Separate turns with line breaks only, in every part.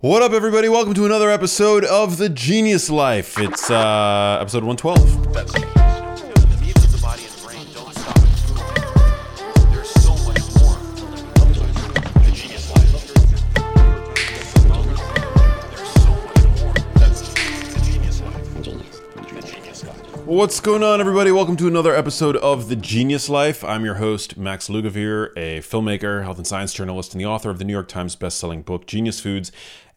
What up, everybody? Welcome to another episode of The Genius Life. It's uh, episode 112.
That's the needs of the body and brain don't stop at food. There's so much more. The genius life. There's so much more. That's the genius life. The genius life.
What's going on, everybody? Welcome to another episode of The Genius Life. I'm your host, Max Lugavere, a filmmaker, health and science journalist, and the author of the New York Times bestselling book, Genius Foods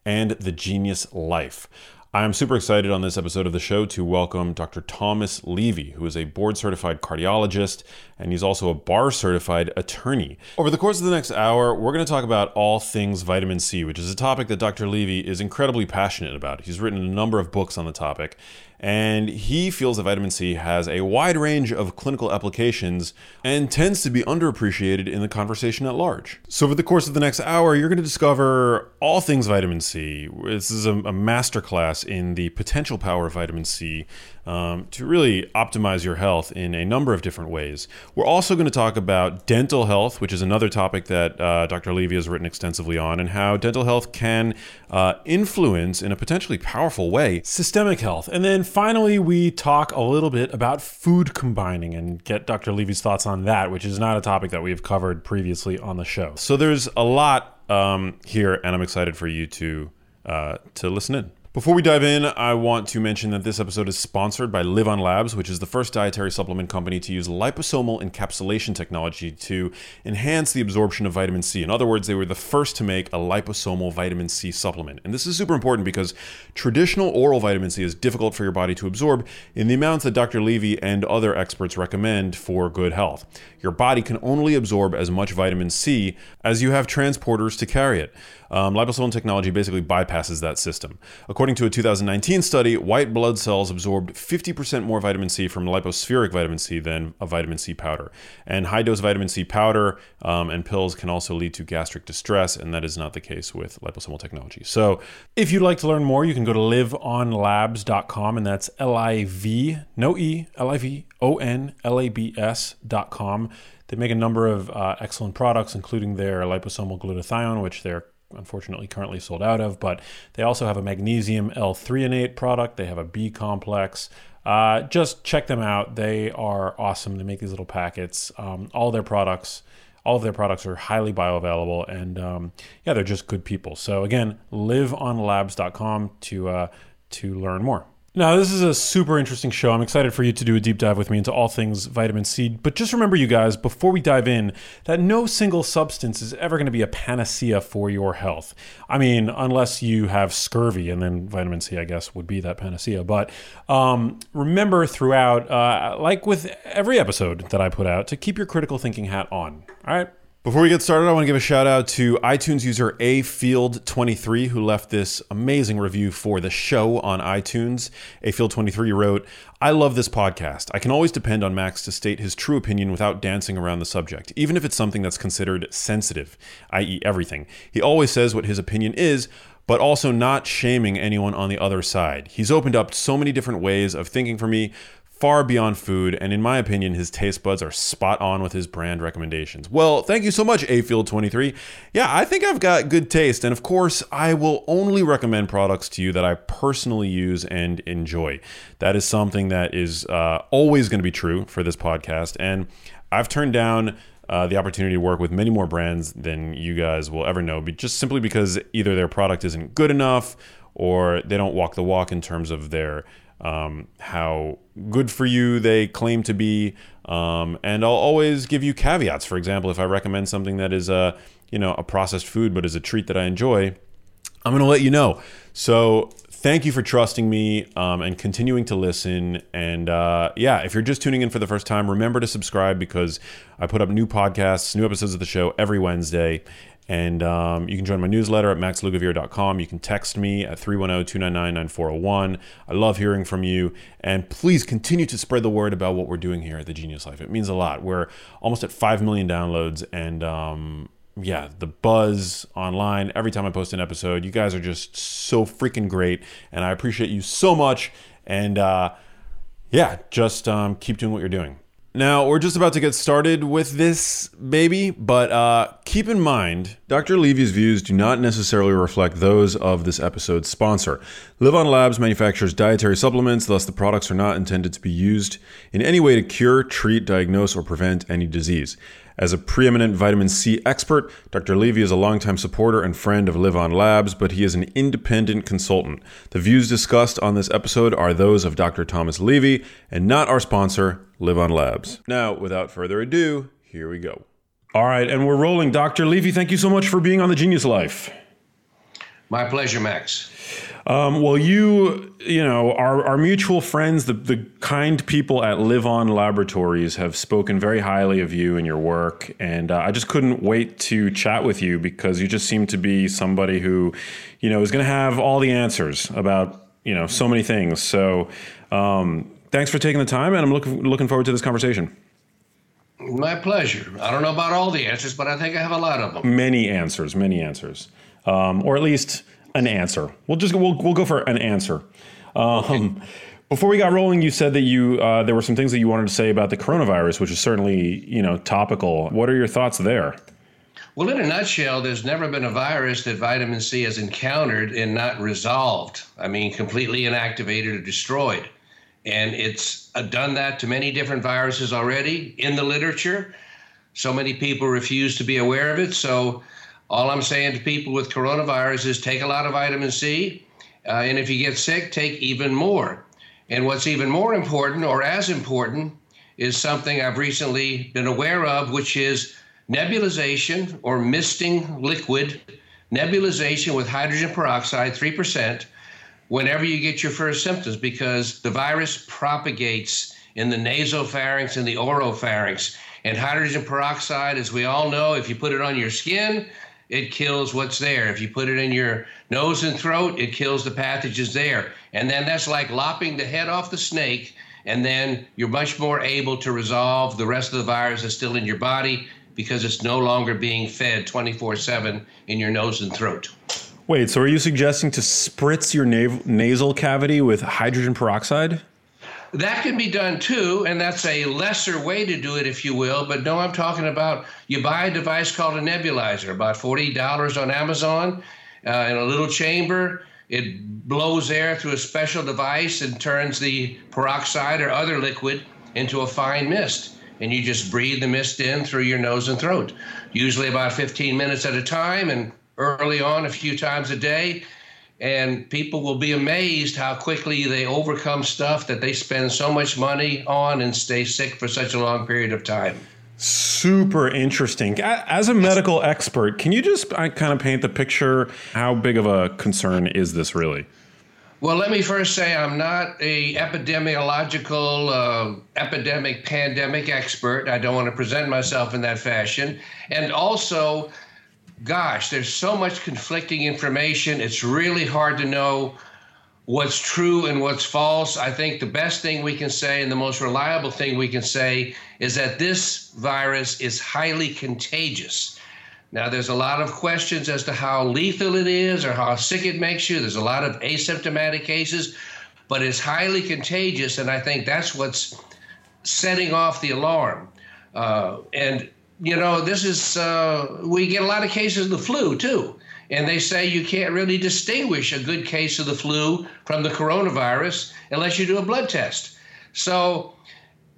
and The Genius Life. I'm super excited on this episode of the show to welcome Dr. Thomas Levy, who is a board certified cardiologist and he's also a bar certified attorney. Over the course of the next hour, we're going to talk about all things vitamin C, which is a topic that Dr. Levy is incredibly passionate about. He's written a number of books on the topic, and he feels that vitamin C has a wide range of clinical applications and tends to be underappreciated in the conversation at large. So, over the course of the next hour, you're going to discover all things vitamin C. This is a, a masterclass in the potential power of vitamin C um, to really optimize your health in a number of different ways. We're also going to talk about dental health, which is another topic that uh, Dr. Levy has written extensively on, and how dental health can uh, influence in a potentially powerful way systemic health. And then finally, we talk a little bit about food combining and get Dr. Levy's thoughts on that, which is not a topic that we've covered previously on the show. So there's a lot um, here, and I'm excited for you to uh, to listen in. Before we dive in, I want to mention that this episode is sponsored by LivOn Labs, which is the first dietary supplement company to use liposomal encapsulation technology to enhance the absorption of vitamin C. In other words, they were the first to make a liposomal vitamin C supplement. And this is super important because traditional oral vitamin C is difficult for your body to absorb in the amounts that Dr. Levy and other experts recommend for good health. Your body can only absorb as much vitamin C as you have transporters to carry it. Um, liposomal technology basically bypasses that system. According to a 2019 study, white blood cells absorbed 50% more vitamin C from Lypo-Spheric vitamin C than a vitamin C powder. And high dose vitamin C powder um, and pills can also lead to gastric distress, and that is not the case with liposomal technology. So, if you'd like to learn more, you can go to liveonlabs.com, and that's L I V, no E, L I V O N L A B S.com. They make a number of uh, excellent products, including their liposomal glutathione, which they're unfortunately currently sold out of, but they also have a magnesium L-threonate product. They have a B complex. Uh, just check them out. They are awesome. They make these little packets. Um, all their products, all of their products are highly bioavailable, and um, yeah, they're just good people. So again, liveonlabs.com to uh, to learn more. Now, this is a super interesting show. I'm excited for you to do a deep dive with me into all things vitamin C. But just remember, you guys, before we dive in, that no single substance is ever going to be a panacea for your health. I mean, unless you have scurvy, and then vitamin C, I guess, would be that panacea. But um, remember throughout, uh, like with every episode that I put out, to keep your critical thinking hat on. All right? Before we get started, I want to give a shout out to iTunes user afield23 who left this amazing review for the show on iTunes. afield23 wrote, I love this podcast. I can always depend on Max to state his true opinion without dancing around the subject, even if it's something that's considered sensitive, i.e., everything. He always says what his opinion is, but also not shaming anyone on the other side. He's opened up so many different ways of thinking for me, far beyond food, and in my opinion, his taste buds are spot on with his brand recommendations. Well, thank you so much, Afield23. Yeah, I think I've got good taste, and of course, I will only recommend products to you that I personally use and enjoy. That is something that is uh, always going to be true for this podcast, and I've turned down. Uh, the opportunity to work with many more brands than you guys will ever know, but just simply because either their product isn't good enough or they don't walk the walk in terms of their um, how good for you they claim to be, um, and I'll always give you caveats. For example, if I recommend something that is a you know a processed food but is a treat that I enjoy, I'm going to let you know. So thank you for trusting me um, and continuing to listen. And uh, yeah, if you're just tuning in for the first time, remember to subscribe because I put up new podcasts, new episodes of the show every Wednesday. And um, you can join my newsletter at maxlugavere.com. You can text me at 310 299 9401. I love hearing from you. And please continue to spread the word about what we're doing here at The Genius Life. It means a lot. We're almost at 5 million downloads. And um, yeah, the buzz online every time I post an episode. You guys are just so freaking great. And I appreciate you so much. And uh, yeah, just um, keep doing what you're doing. Now, we're just about to get started with this baby, but uh, keep in mind, Dr. Levy's views do not necessarily reflect those of this episode's sponsor. LivOn Labs manufactures dietary supplements, thus, the products are not intended to be used in any way to cure, treat, diagnose, or prevent any disease. As a preeminent vitamin C expert, Dr. Levy is a longtime supporter and friend of LivOn Labs, but he is an independent consultant. The views discussed on this episode are those of Dr. Thomas Levy and not our sponsor, LivOn Labs. Now, without further ado, here we go. All right, and we're rolling. Dr. Levy, thank you so much for being on The Genius Life.
My pleasure, Max.
Um, well, you, you know, our, our mutual friends, the, the kind people at LivOn Laboratories have spoken very highly of you and your work. And uh, I just couldn't wait to chat with you because you just seem to be somebody who, you know, is going to have all the answers about, you know, so many things. So um, thanks for taking the time. And I'm looking, looking forward to this conversation.
My pleasure. I don't know about all the answers, but I think I have a lot of them.
Many answers, many answers. Um, or at least an answer. We'll just we'll we'll go for an answer. Um, before we got rolling, you said that you uh, there were some things that you wanted to say about the coronavirus, which is certainly you know topical. What are your thoughts there?
Well, in a nutshell, there's never been a virus that vitamin C has encountered and not resolved. I mean, completely inactivated or destroyed. And it's uh, done that to many different viruses already in the literature. So many people refuse to be aware of it. So all I'm saying to people with coronavirus is take a lot of vitamin C, uh, and if you get sick, take even more. And what's even more important, or as important, is something I've recently been aware of, which is nebulization or misting liquid, nebulization with hydrogen peroxide, 3%, whenever you get your first symptoms, because the virus propagates in the nasopharynx and the oropharynx. And hydrogen peroxide, as we all know, if you put it on your skin, it kills what's there. If you put it in your nose and throat, it kills the pathogens there. And then that's like lopping the head off the snake, and then you're much more able to resolve the rest of the virus that's still in your body because it's no longer being fed 24 7 in your nose and throat.
Wait, so are you suggesting to spritz your nav- nasal cavity with hydrogen peroxide?
That can be done too, and that's a lesser way to do it, if you will. But no, I'm talking about you buy a device called a nebulizer, about $40 on Amazon, uh, in a little chamber. It blows air through a special device and turns the peroxide or other liquid into a fine mist. And you just breathe the mist in through your nose and throat, usually about 15 minutes at a time, and early on, a few times a day and people will be amazed how quickly they overcome stuff that they spend so much money on and stay sick for such a long period of time.
Super interesting. As a medical expert, can you just kind of paint the picture? How big of a concern is this really?
Well, let me first say I'm not a epidemiological, uh, epidemic, pandemic expert. I don't want to present myself in that fashion. And also, gosh, there's so much conflicting information. It's really hard to know what's true and what's false. I think the best thing we can say and the most reliable thing we can say is that this virus is highly contagious. Now, there's a lot of questions as to how lethal it is or how sick it makes you. There's a lot of asymptomatic cases, but it's highly contagious, and I think that's what's setting off the alarm. Uh, and you know, this is, uh, we get a lot of cases of the flu too. And they say you can't really distinguish a good case of the flu from the coronavirus unless you do a blood test. So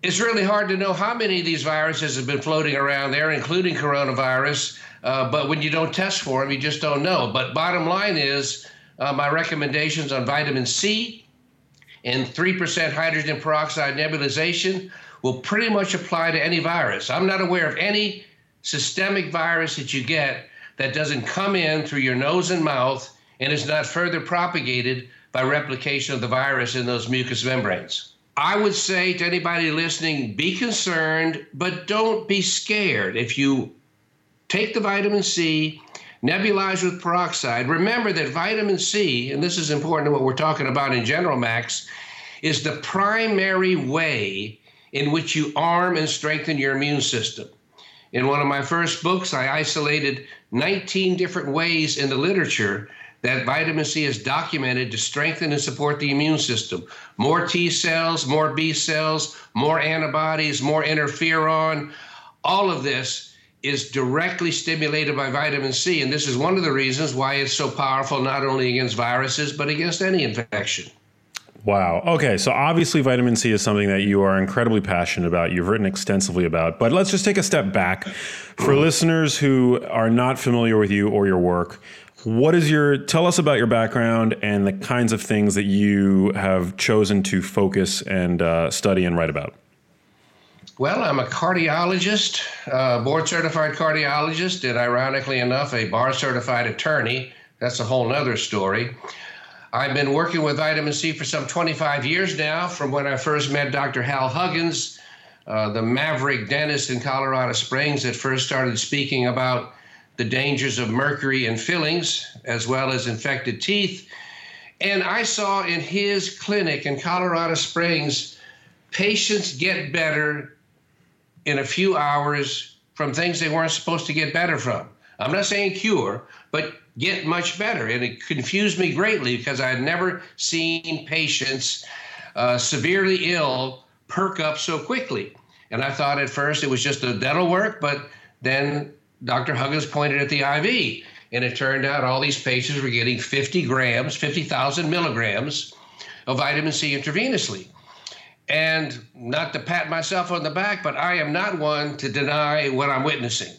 it's really hard to know how many of these viruses have been floating around there, including coronavirus. Uh, but when you don't test for them, you just don't know. But bottom line is uh, my recommendations on vitamin C and 3% hydrogen peroxide nebulization will pretty much apply to any virus. I'm not aware of any systemic virus that you get that doesn't come in through your nose and mouth and is not further propagated by replication of the virus in those mucous membranes. I would say to anybody listening be concerned, but don't be scared. If you take the vitamin C, nebulize with peroxide, remember that vitamin C, and this is important to what we're talking about in general, Max, is the primary way in which you arm and strengthen your immune system. In one of my first books, I isolated 19 different ways in the literature that vitamin C is documented to strengthen and support the immune system. More T cells, more B cells, more antibodies, more interferon. All of this is directly stimulated by vitamin C. And this is one of the reasons why it's so powerful, not only against viruses, but against any infection.
Wow. Okay. So obviously, vitamin C is something that you are incredibly passionate about. You've written extensively about. But let's just take a step back for listeners who are not familiar with you or your work. What is your tell us about your background and the kinds of things that you have chosen to focus and uh, study and write about?
Well, I'm a cardiologist, uh, board certified cardiologist, and ironically enough, a bar certified attorney. That's a whole nother story. I've been working with vitamin C for some 25 years now, from when I first met Dr. Hal Huggins, uh, the maverick dentist in Colorado Springs that first started speaking about the dangers of mercury in fillings as well as infected teeth. And I saw in his clinic in Colorado Springs, patients get better in a few hours from things they weren't supposed to get better from. I'm not saying cure, but get much better. And it confused me greatly because I had never seen patients uh, severely ill perk up so quickly. And I thought at first it was just the dental work, but then Dr. Huggins pointed at the IV. And it turned out all these patients were getting 50 grams, 50,000 milligrams of vitamin C intravenously. And not to pat myself on the back, but I am not one to deny what I'm witnessing.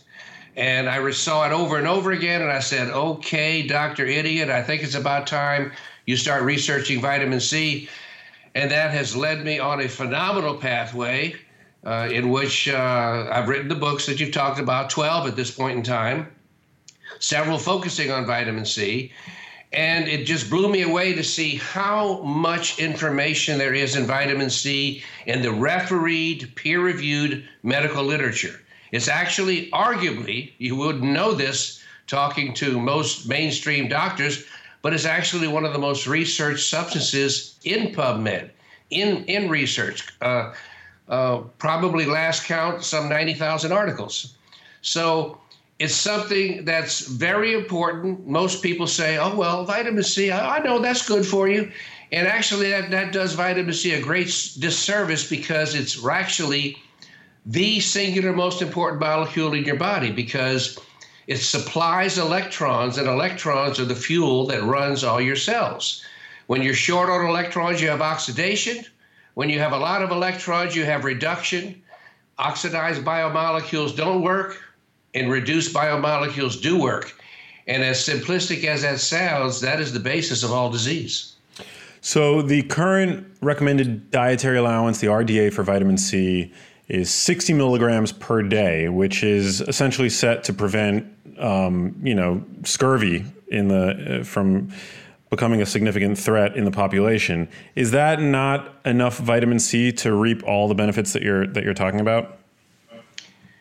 And I saw it over and over again. And I said, okay, Dr. Idiot, I think it's about time you start researching vitamin C. And that has led me on a phenomenal pathway uh, in which uh, I've written the books that you've talked about, 12 at this point in time, several focusing on vitamin C. And it just blew me away to see how much information there is in vitamin C in the refereed, peer reviewed medical literature. It's actually, arguably, you would know this talking to most mainstream doctors, but it's actually one of the most researched substances in PubMed, in, in research. Uh, uh, probably last count, some 90,000 articles. So it's something that's very important. Most people say, oh, well, vitamin C, I, I know that's good for you. And actually, that, that does vitamin C a great disservice because it's actually the singular most important molecule in your body because it supplies electrons, and electrons are the fuel that runs all your cells. When you're short on electrons, you have oxidation. When you have a lot of electrons, you have reduction. Oxidized biomolecules don't work, and reduced biomolecules do work. And as simplistic as that sounds, that is the basis of all disease.
So, the current recommended dietary allowance, the RDA for vitamin C, is 60 milligrams per day, which is essentially set to prevent, um, you know, scurvy in the uh, from becoming a significant threat in the population. Is that not enough vitamin C to reap all the benefits that you're that you're talking about?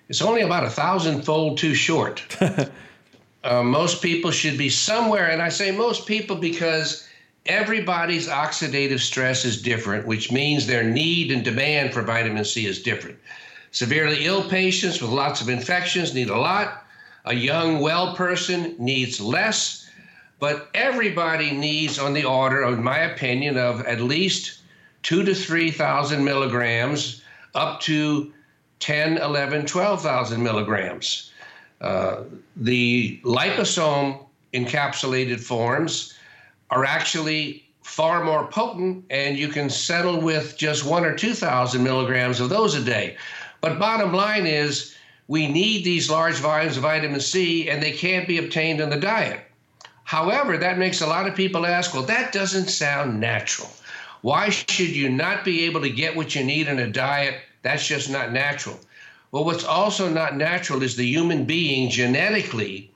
It's only about a thousandfold too short. uh, most people should be somewhere, and I say most people because everybody's oxidative stress is different, which means their need and demand for vitamin C is different. Severely ill patients with lots of infections need a lot. A young, well person needs less. But everybody needs, on the order, in my opinion, of at least two to 3,000 milligrams up to 10, 11, 12,000 milligrams. Uh, the liposome encapsulated forms are actually far more potent, and you can settle with just one or 2,000 milligrams of those a day. But bottom line is, we need these large volumes of vitamin C, and they can't be obtained in the diet. However, that makes a lot of people ask, well, that doesn't sound natural. Why should you not be able to get what you need in a diet? That's just not natural. Well, what's also not natural is the human being genetically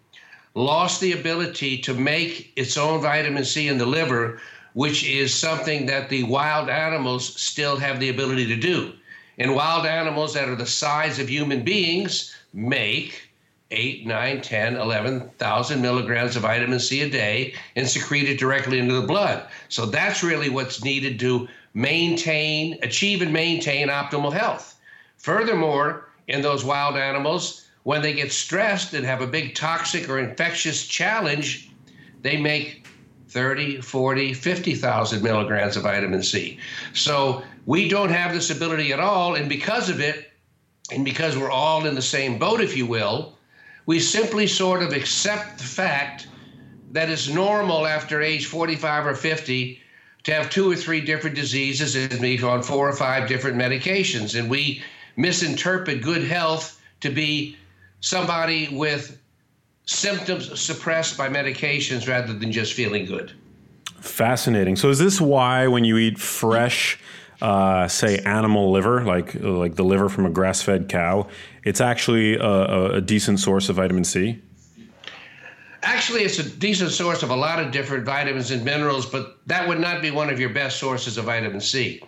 lost the ability to make its own vitamin C in the liver, which is something that the wild animals still have the ability to do. And wild animals that are the size of human beings make 8, 9, 10, 11,000 milligrams of vitamin C a day and secrete it directly into the blood. So that's really what's needed to maintain, achieve, and maintain optimal health. Furthermore, in those wild animals, when they get stressed and have a big toxic or infectious challenge, they make 30, 40, 50,000 milligrams of vitamin C. So we don't have this ability at all. And because of it, and because we're all in the same boat, if you will, we simply sort of accept the fact that it's normal after age 45 or 50 to have two or three different diseases and be on four or five different medications. And we misinterpret good health to be somebody with symptoms suppressed by medications rather than just feeling good.
Fascinating. So, is this why when you eat fresh, uh, say, animal liver, like like the liver from a grass-fed cow, it's actually a, a decent source of vitamin C?
Actually, it's a decent source of a lot of different vitamins and minerals, but that would not be one of your best sources of vitamin C.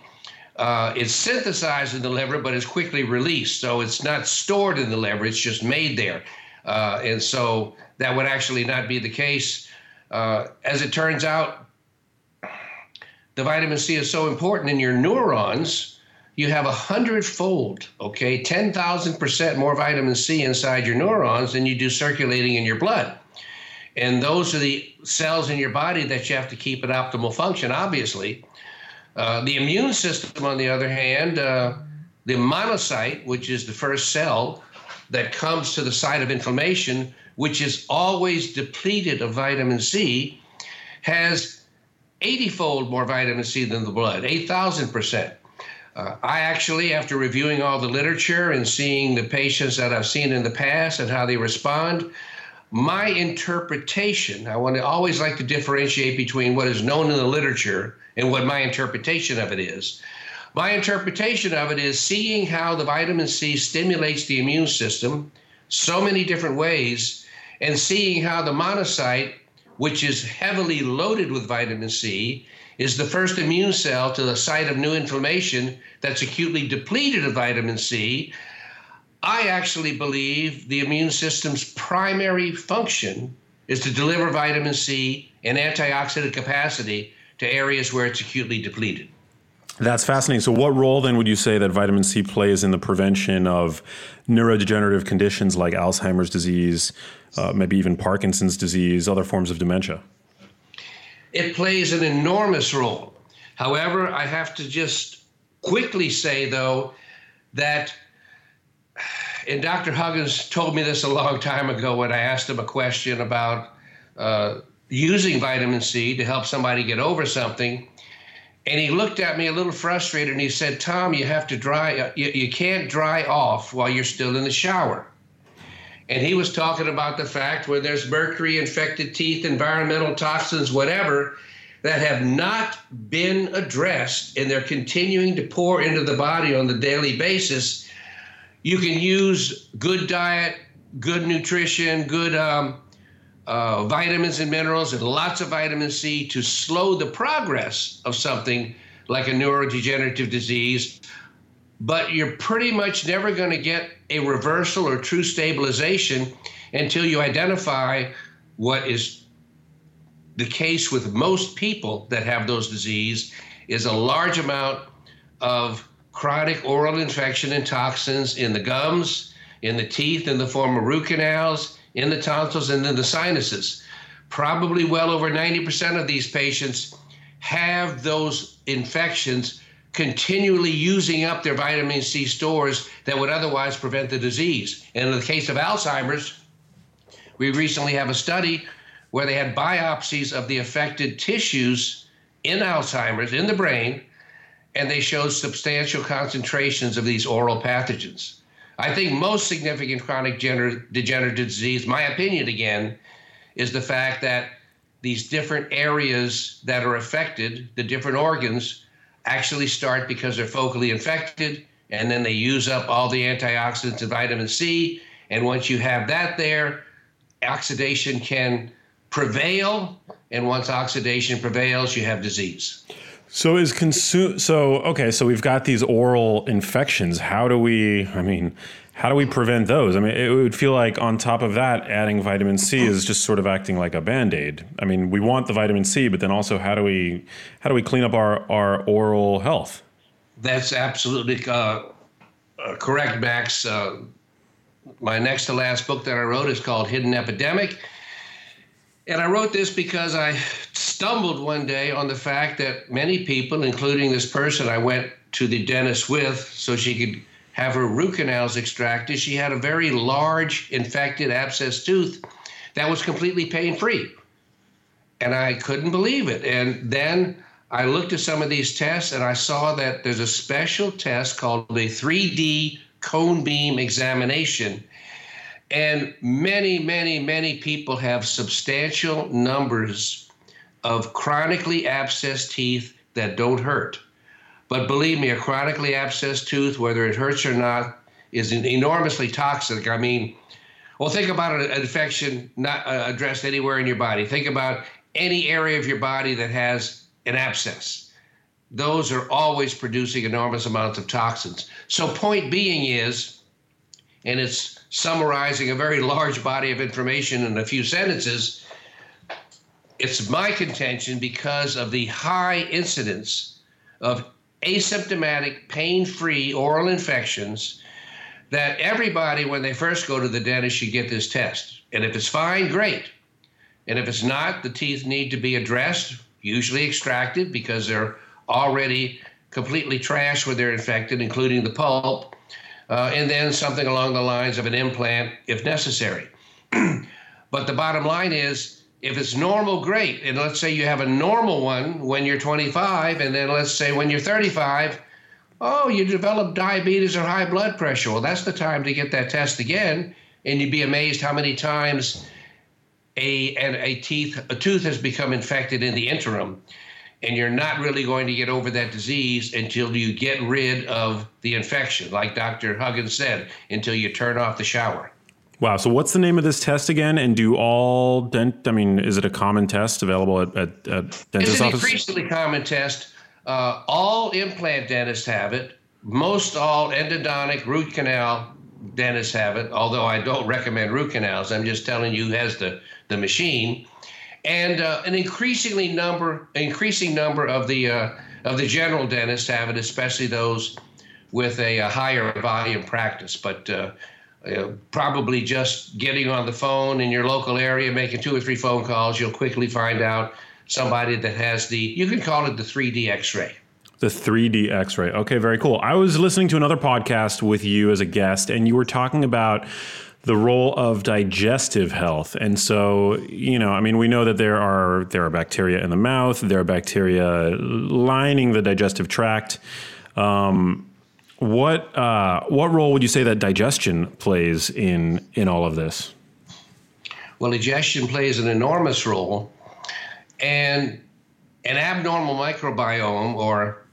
Uh, it's synthesized in the liver, but it's quickly released. So it's not stored in the liver, it's just made there. Uh, and so that would actually not be the case. Uh, as it turns out, the vitamin C is so important in your neurons. You have a hundredfold, okay, 10,000% more vitamin C inside your neurons than you do circulating in your blood. And those are the cells in your body that you have to keep at optimal function, obviously. Uh, the immune system, on the other hand, uh, the monocyte, which is the first cell that comes to the site of inflammation, which is always depleted of vitamin C, has 80 fold more vitamin C than the blood, 8,000%. Uh, I actually, after reviewing all the literature and seeing the patients that I've seen in the past and how they respond, my interpretation, I want to always like to differentiate between what is known in the literature and what my interpretation of it is. My interpretation of it is seeing how the vitamin C stimulates the immune system so many different ways and seeing how the monocyte, which is heavily loaded with vitamin C, is the first immune cell to the site of new inflammation that's acutely depleted of vitamin C. I actually believe the immune system's primary function is to deliver vitamin C and antioxidant capacity to areas where it's acutely depleted.
That's fascinating. So, what role then would you say that vitamin C plays in the prevention of neurodegenerative conditions like Alzheimer's disease, uh, maybe even Parkinson's disease, other forms of dementia?
It plays an enormous role. However, I have to just quickly say, though, that, and Dr. Huggins told me this a long time ago when I asked him a question about uh, using vitamin C to help somebody get over something and he looked at me a little frustrated and he said, Tom, you have to dry, you, you can't dry off while you're still in the shower. And he was talking about the fact where there's mercury infected teeth, environmental toxins, whatever, that have not been addressed and they're continuing to pour into the body on the daily basis. You can use good diet, good nutrition, good um, uh, vitamins and minerals and lots of vitamin C to slow the progress of something like a neurodegenerative disease. But you're pretty much never going to get a reversal or true stabilization until you identify what is the case with most people that have those disease is a large amount of chronic oral infection and toxins in the gums, in the teeth in the form of root canals, in the tonsils and in the sinuses. Probably well over 90% of these patients have those infections continually using up their vitamin C stores that would otherwise prevent the disease. And in the case of Alzheimer's, we recently have a study where they had biopsies of the affected tissues in Alzheimer's in the brain, and they showed substantial concentrations of these oral pathogens. I think most significant chronic degenerative disease, my opinion again, is the fact that these different areas that are affected, the different organs, actually start because they're focally infected, and then they use up all the antioxidants and vitamin C. And once you have that there, oxidation can prevail. And once oxidation prevails, you have disease.
So is consume so okay, so we've got these oral infections. How do we I mean, how do we prevent those? I mean, it would feel like on top of that, adding vitamin C is just sort of acting like a band-aid. I mean, we want the vitamin C, but then also how do we how do we clean up our, our oral health?
That's absolutely uh, uh, correct, Max. Uh, my next to last book that I wrote is called Hidden Epidemic. And I wrote this because I stumbled one day on the fact that many people, including this person I went to the dentist with so she could have her root canals extracted, she had a very large infected abscess tooth that was completely pain free. And I couldn't believe it. And then I looked at some of these tests and I saw that there's a special test called a 3D cone beam examination. And many, many, many people have substantial numbers of chronically abscessed teeth that don't hurt. But believe me, a chronically abscessed tooth, whether it hurts or not, is enormously toxic. I mean, well, think about an infection not uh, addressed anywhere in your body. Think about any area of your body that has an abscess. Those are always producing enormous amounts of toxins. So, point being is, and it's summarizing a very large body of information in a few sentences. It's my contention because of the high incidence of asymptomatic, pain free oral infections that everybody, when they first go to the dentist, should get this test. And if it's fine, great. And if it's not, the teeth need to be addressed, usually extracted because they're already completely trashed when they're infected, including the pulp, uh, and then something along the lines of an implant if necessary. but the bottom line is if it's normal, great. And let's say you have a normal one when you're 25, and then let's say when you're 35, oh, you develop diabetes or high blood pressure. Well, that's the time to get that test again, and you'd be amazed how many times a and a teeth a tooth has become infected in the interim. And you're not really going to get over that disease until you get rid of the infection, like Dr. Huggins said, until you turn off the shower.
Wow. So what's the name of this test again? And do all dent? I mean, is it a common test available at, at, at dentist
It's an increasingly common test. Uh, all implant dentists have it. Most all endodontic root canal dentists have it. Although I don't recommend root canals, I'm just telling you who has the the machine. And uh, an increasingly number, increasing number of the uh, of the general dentists have it, especially those with a, a higher volume practice. But uh, probably just getting on the phone in your local area, making two or three phone calls, you'll quickly find out somebody that has the, you can call it the 3D x ray.
The 3D X ray. Okay, very cool. I was listening to another podcast with you as a guest, and you were talking about the role of digestive health. And so, you know, I mean, we know that there are there are bacteria in the mouth, there are bacteria lining the digestive tract. Um, what uh, what role would you say that digestion plays in in all of this?
Well, digestion plays an enormous role, and an abnormal microbiome or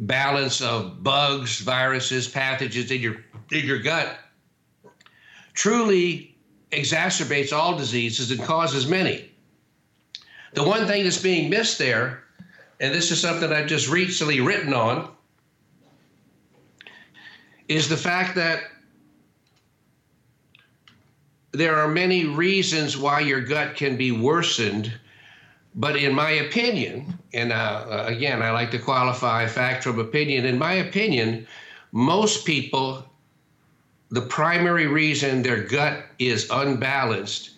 balance of bugs, viruses, pathogens in your in your gut truly exacerbates all diseases and causes many. The one thing that's being missed there, and this is something I've just recently written on, is the fact that there are many reasons why your gut can be worsened. But in my opinion, and uh, again, I like to qualify fact from opinion, in my opinion, most people, the primary reason their gut is unbalanced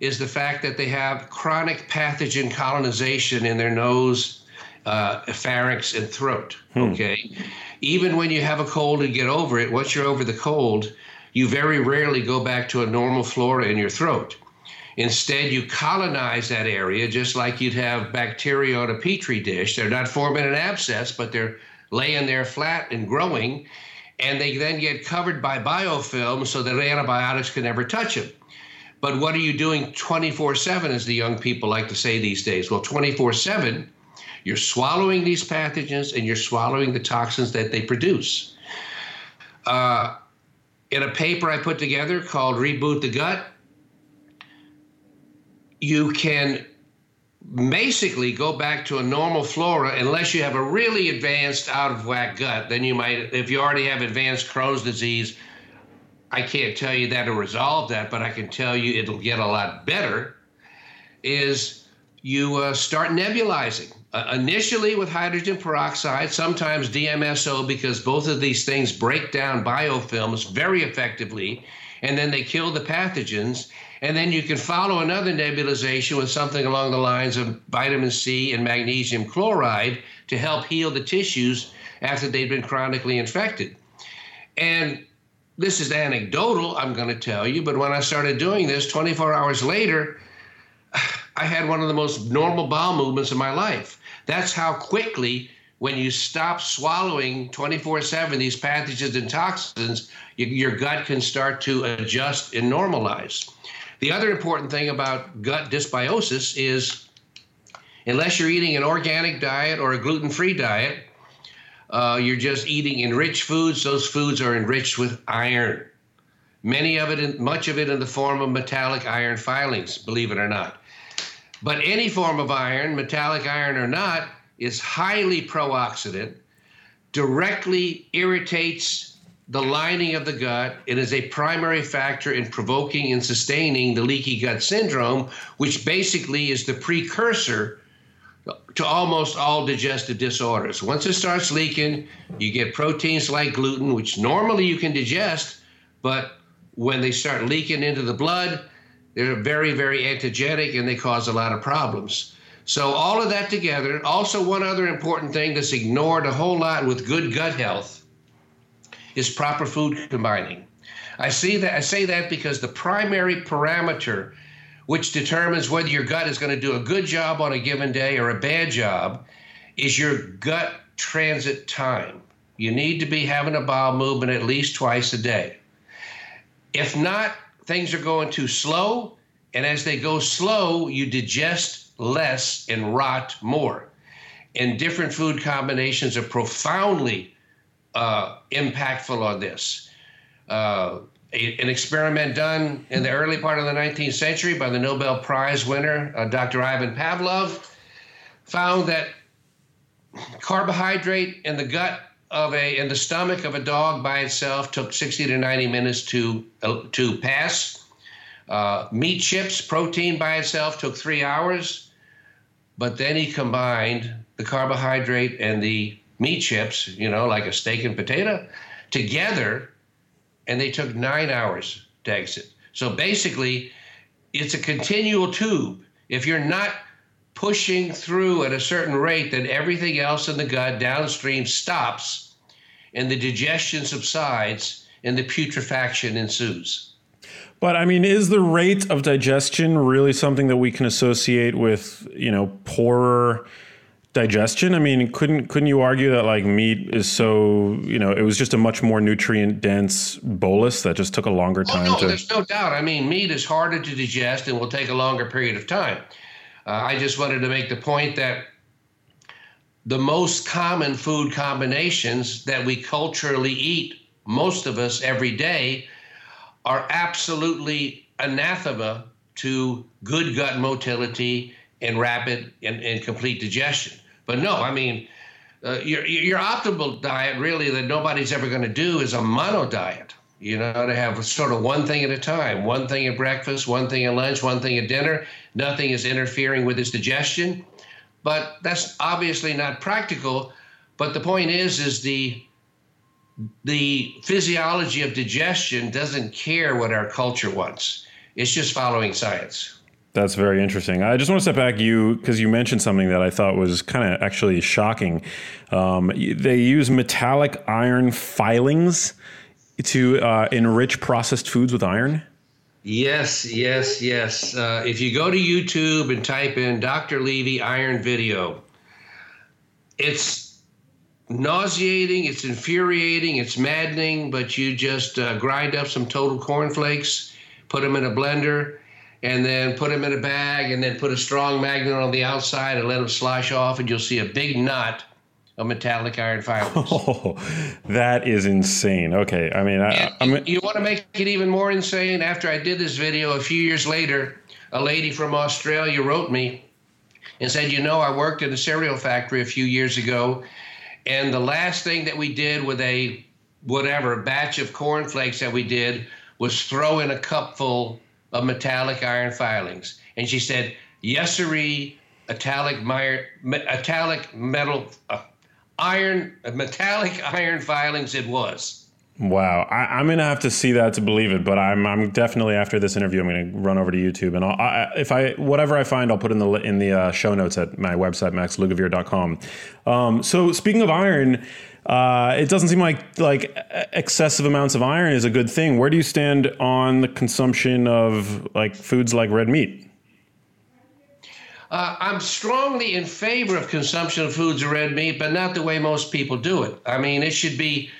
is the fact that they have chronic pathogen colonization in their nose, uh, pharynx, and throat. Okay. Even when you have a cold and get over it, once you're over the cold, you very rarely go back to a normal flora in your throat. Instead, you colonize that area just like you'd have bacteria on a petri dish. They're not forming an abscess, but they're laying there flat and growing. And they then get covered by biofilm so that antibiotics can never touch them. But what are you doing 24 7, as the young people like to say these days? Well, 24 7, you're swallowing these pathogens and you're swallowing the toxins that they produce. Uh, in a paper I put together called Reboot the Gut, you can basically go back to a normal flora unless you have a really advanced out of whack gut. Then you might, if you already have advanced Crohn's disease, I can't tell you that'll resolve that, but I can tell you it'll get a lot better. Is you uh, start nebulizing uh, initially with hydrogen peroxide, sometimes DMSO, because both of these things break down biofilms very effectively and then they kill the pathogens. And then you can follow another nebulization with something along the lines of vitamin C and magnesium chloride to help heal the tissues after they've been chronically infected. And this is anecdotal, I'm going to tell you, but when I started doing this 24 hours later, I had one of the most normal bowel movements of my life. That's how quickly, when you stop swallowing 24 7 these pathogens and toxins, your gut can start to adjust and normalize. The other important thing about gut dysbiosis is unless you're eating an organic diet or a gluten free diet, uh, you're just eating enriched foods. Those foods are enriched with iron. Many of it, in, much of it in the form of metallic iron filings, believe it or not. But any form of iron, metallic iron or not, is highly pro-oxidant, directly irritates the lining of the gut. It is a primary factor in provoking and sustaining the leaky gut syndrome, which basically is the precursor to almost all digestive disorders. Once it starts leaking, you get proteins like gluten, which normally you can digest, but when they start leaking into the blood, they're very, very antigenic and they cause a lot of problems. So, all of that together, also, one other important thing that's ignored a whole lot with good gut health is proper food combining. I see that I say that because the primary parameter which determines whether your gut is going to do a good job on a given day or a bad job, is your gut transit time. You need to be having a bowel movement at least twice a day. If not, things are going too slow, and as they go slow, you digest less and rot more. And different food combinations are profoundly uh, impactful on this. Uh, a, an experiment done in the early part of the 19th century by the Nobel Prize winner, uh, Dr. Ivan Pavlov, found that carbohydrate in the gut of a in the stomach of a dog by itself took 60 to 90 minutes to uh, to pass. Uh, meat chips, protein by itself took three hours, but then he combined the carbohydrate and the meat chips, you know, like a steak and potato, together and they took nine hours to exit. So basically, it's a continual tube. If you're not pushing through at a certain rate, then everything else in the gut downstream stops and the digestion subsides and the putrefaction ensues.
But I mean, is the rate of digestion really something that we can associate with, you know, poorer digestion? I mean, couldn't couldn't you argue that like meat is so you know it was just a much more nutrient dense bolus that just took a longer time
oh, no,
to.
There's no doubt. I mean, meat is harder to digest and will take a longer period of time. Uh, I just wanted to make the point that the most common food combinations that we culturally eat, most of us every day, are absolutely anathema to good gut motility and rapid and, and complete digestion. But no, I mean, uh, your your optimal diet really that nobody's ever going to do is a mono diet. You know, to have sort of one thing at a time, one thing at breakfast, one thing at lunch, one thing at dinner. Nothing is interfering with his digestion. But that's obviously not practical. But the point is, is the the physiology of digestion doesn't care what our culture wants. It's just following science.
That's very interesting. I just want to step back, you because you mentioned something that I thought was kind of actually shocking. Um, they use metallic iron filings to uh, enrich processed foods with iron.
Yes, yes, yes. Uh, if you go to YouTube and type in Dr. Levy iron video, it's nauseating, it's infuriating, it's maddening, but you just uh, grind up some total cornflakes, put them in a blender and then put them in a bag and then put a strong magnet on the outside and let them slosh off and you'll see a big knot of metallic iron filings.
Oh, that is insane. Okay, I mean, I,
I'm, you want to make it even more insane? After I did this video, a few years later, a lady from Australia wrote me and said, "You know, I worked at a cereal factory a few years ago, and the last thing that we did with a whatever batch of cornflakes that we did was throw in a cupful of metallic iron filings. And she said, Yesery metallic, metallic metal, uh, iron, metallic iron filings it was.
Wow, I, am gonna have to see that to believe it. But I'm, I'm definitely after this interview, I'm gonna run over to YouTube and I'll, I, if I whatever I find, I'll put in the in the uh, show notes at my website maxlugavere.com. Um, so speaking of iron, uh, it doesn't seem like like excessive amounts of iron is a good thing. Where do you stand on the consumption of like foods like red meat?
Uh, I'm strongly in favor of consumption of foods of red meat, but not the way most people do it. I mean, it should be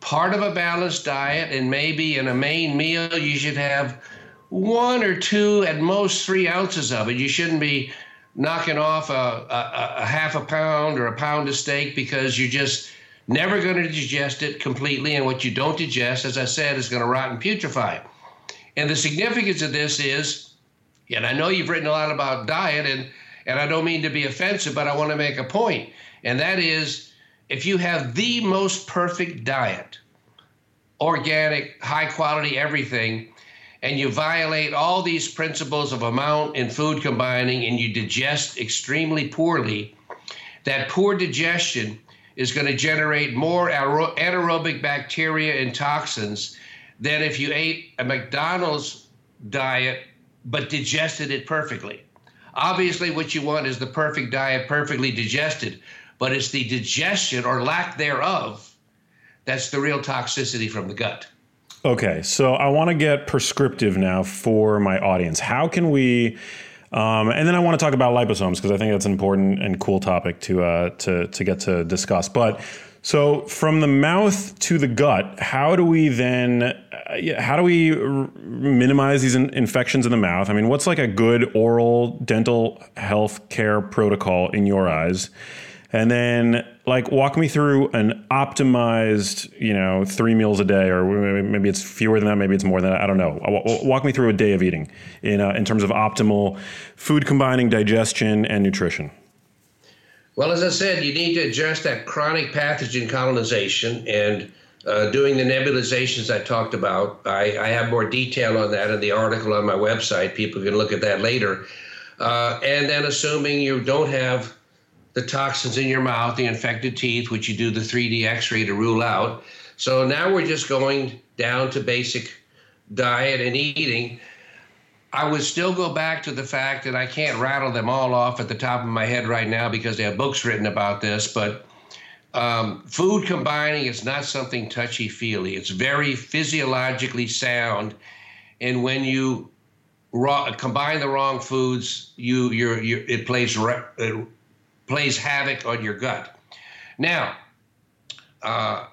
part of a balanced diet, and maybe in a main meal, you should have one or two, at most three ounces of it. You shouldn't be knocking off a, a, a half a pound or a pound of steak because you're just never going to digest it completely. And what you don't digest, as I said, is going to rot and putrefy. And the significance of this is, and I know you've written a lot about diet, and, and I don't mean to be offensive, but I want to make a point, and that is if you have the most perfect diet, organic, high quality everything, and you violate all these principles of amount and food combining and you digest extremely poorly, that poor digestion is going to generate more anaerobic bacteria and toxins than if you ate a McDonald's diet but digested it perfectly. Obviously, what you want is the perfect diet, perfectly digested but it's the digestion or lack thereof that's the real toxicity from the gut.
Okay, so I want to get prescriptive now for my audience. How can we? Um, and then I want to talk about liposomes because I think that's an important and cool topic to uh, to to get to discuss. But so from the mouth to the gut, how do we then? Uh, how do we r- minimize these in- infections in the mouth? I mean, what's like a good oral dental health care protocol in your eyes? And then like walk me through an optimized you know three meals a day or maybe it's fewer than that maybe it's more than that i don't know. Walk me through a day of eating in, uh, in terms of optimal food combining digestion and nutrition.
Well as i said you need to address that chronic pathogen colonization and uh, doing the nebulizations i talked about. I, I, have more detail on that in the article on my website. People can look at that later. Uh, and then assuming you don't have the toxins in your mouth, the infected teeth, which you do the 3D x ray to rule out. So now we're just going down to basic diet and eating. I would still go back to the fact that I can't rattle them all off at the top of my head right now because they have books written about this, but um, food combining is not something touchy feely. It's very physiologically sound. And when you raw, combine the wrong foods, you, you're, you're, it plays re, plays havoc on your gut. Now, uh,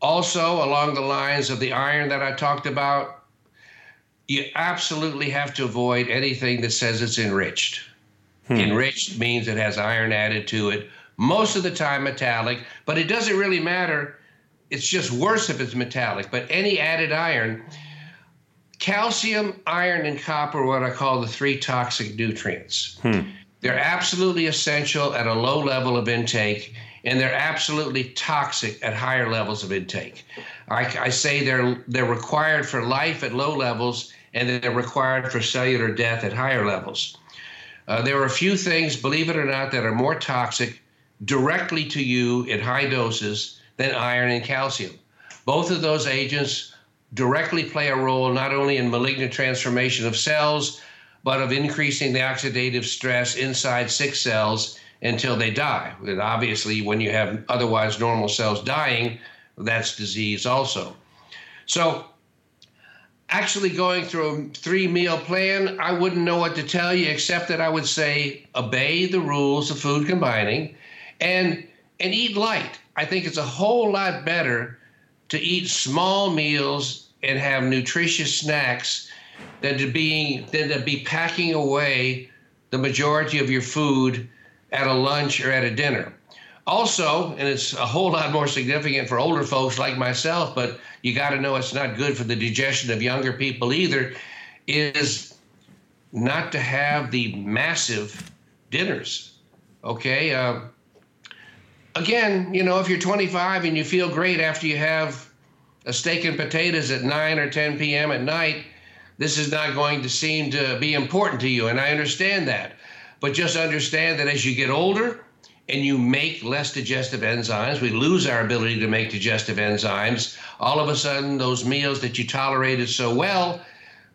also along the lines of the iron that I talked about, you absolutely have to avoid anything that says it's enriched. Hmm. Enriched means it has iron added to it, most of the time metallic, but it doesn't really matter. It's just worse if it's metallic, but any added iron, calcium, iron, and copper are what I call the three toxic nutrients. Hmm. They're absolutely essential at a low level of intake, and they're absolutely toxic at higher levels of intake. I, I say they're they're required for life at low levels, and they're required for cellular death at higher levels. Uh, there are a few things, believe it or not, that are more toxic directly to you in high doses than iron and calcium. Both of those agents directly play a role not only in malignant transformation of cells, but of increasing the oxidative stress inside sick cells until they die. And obviously, when you have otherwise normal cells dying, that's disease also. So, actually going through a three meal plan, I wouldn't know what to tell you except that I would say obey the rules of food combining and and eat light. I think it's a whole lot better to eat small meals and have nutritious snacks than to being than to be packing away the majority of your food at a lunch or at a dinner. Also, and it's a whole lot more significant for older folks like myself, but you got to know it's not good for the digestion of younger people either, is not to have the massive dinners. Okay. Uh, again, you know, if you're 25 and you feel great after you have a steak and potatoes at 9 or 10 p.m. at night, this is not going to seem to be important to you. And I understand that. But just understand that as you get older and you make less digestive enzymes, we lose our ability to make digestive enzymes. All of a sudden, those meals that you tolerated so well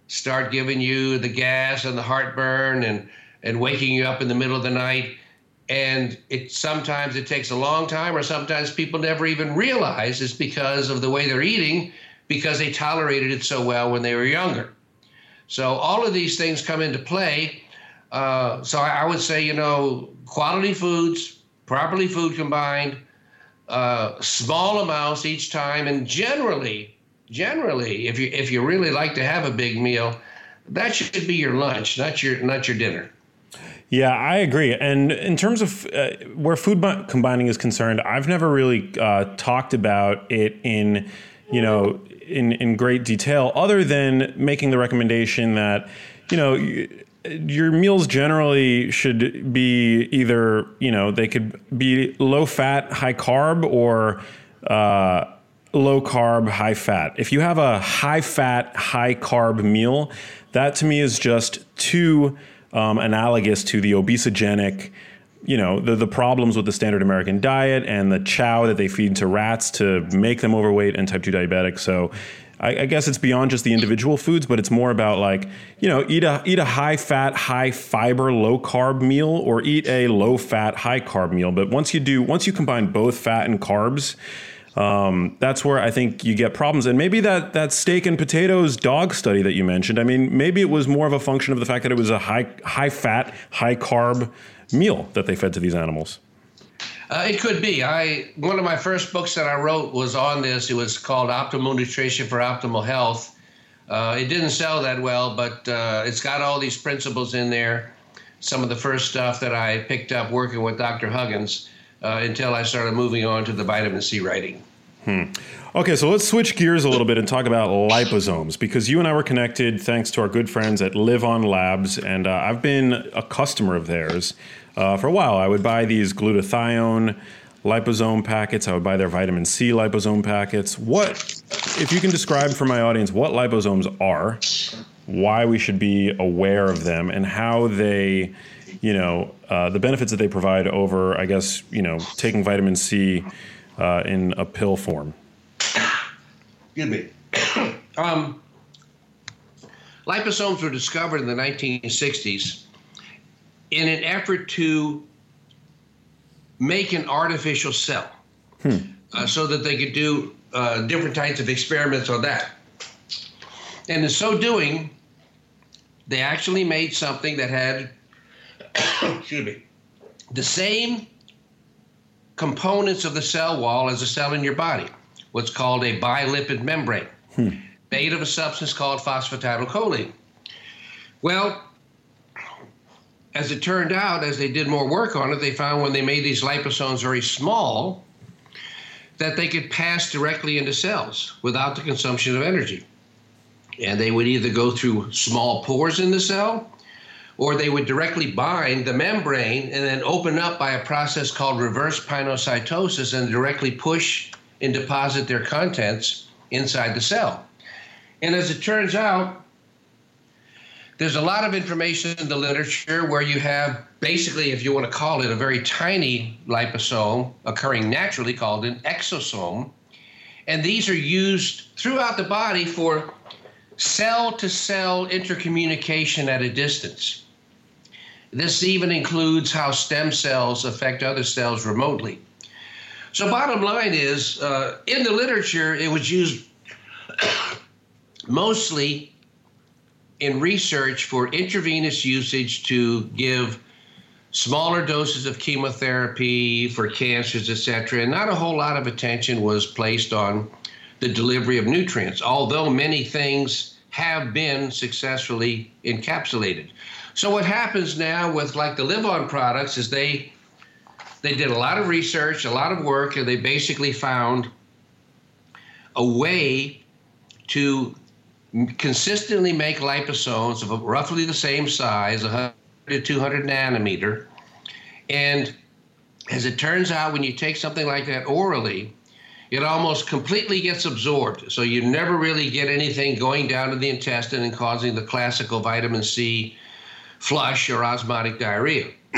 start giving you the gas and the heartburn and, and waking you up in the middle of the night. And it sometimes it takes a long time, or sometimes people never even realize it's because of the way they're eating, because they tolerated it so well when they were younger. So all of these things come into play. Uh, so I, I would say, you know, quality foods, properly food combined, uh, small amounts each time, and generally, generally, if you if you really like to have a big meal, that should be your lunch, not your not your dinner.
Yeah, I agree. And in terms of uh, where food combining is concerned, I've never really uh, talked about it in, you know, in in great detail, other than making the recommendation that, you know. your meals generally should be either you know they could be low fat high carb or uh, low carb high fat if you have a high fat high carb meal that to me is just too um, analogous to the obesogenic, you know, the, the problems with the standard American diet and the chow that they feed to rats to make them overweight and type 2 diabetic. So I, I, guess it's beyond just the individual foods, but it's more about like, you know, eat a eat a high fat, high fiber, low carb meal or eat a low fat, high carb meal. But once you do, once you combine both fat and carbs, um, that's where I think you get problems. And maybe that that steak and potatoes dog study that you mentioned. I mean, maybe it was more of a function of the fact that it was a high high fat, high carb meal that they fed to these animals.
Uh, it could be. I one of my first books that I wrote was on this. It was called Optimal Nutrition for Optimal Health. Uh, it didn't sell that well, but uh, it's got all these principles in there. Some of the first stuff that I picked up working with Dr. Huggins uh, until I started moving on to the vitamin C writing.
Hmm. Okay, so let's switch gears a little bit and talk about liposomes because you and I were connected thanks to our good friends at LivOn Labs, and uh, I've been a customer of theirs uh, for a while. I would buy these glutathione liposome packets. I would buy their vitamin C liposome packets. What, if you can describe for my audience, what liposomes are, why we should be aware of them, and how they you know, uh, the benefits that they provide over, I guess, you know, taking vitamin C uh, in a pill form.
Excuse me. um, liposomes were discovered in the 1960s in an effort to make an artificial cell hmm. uh, so that they could do uh, different types of experiments on that. And in so doing, they actually made something that had excuse me, the same components of the cell wall as a cell in your body, what's called a bilipid membrane, hmm. made of a substance called phosphatidylcholine. Well, as it turned out, as they did more work on it, they found when they made these liposomes very small, that they could pass directly into cells without the consumption of energy. And they would either go through small pores in the cell or they would directly bind the membrane and then open up by a process called reverse pinocytosis and directly push and deposit their contents inside the cell. And as it turns out, there's a lot of information in the literature where you have basically, if you want to call it, a very tiny liposome occurring naturally called an exosome. And these are used throughout the body for cell to cell intercommunication at a distance. This even includes how stem cells affect other cells remotely. So, bottom line is, uh, in the literature, it was used mostly in research for intravenous usage to give smaller doses of chemotherapy for cancers, etc. And not a whole lot of attention was placed on the delivery of nutrients, although many things have been successfully encapsulated. So what happens now with like the LivOn products is they they did a lot of research, a lot of work, and they basically found a way to consistently make liposomes of roughly the same size, 100 to 200 nanometer. And as it turns out, when you take something like that orally, it almost completely gets absorbed. So you never really get anything going down to the intestine and causing the classical vitamin C flush or osmotic diarrhea.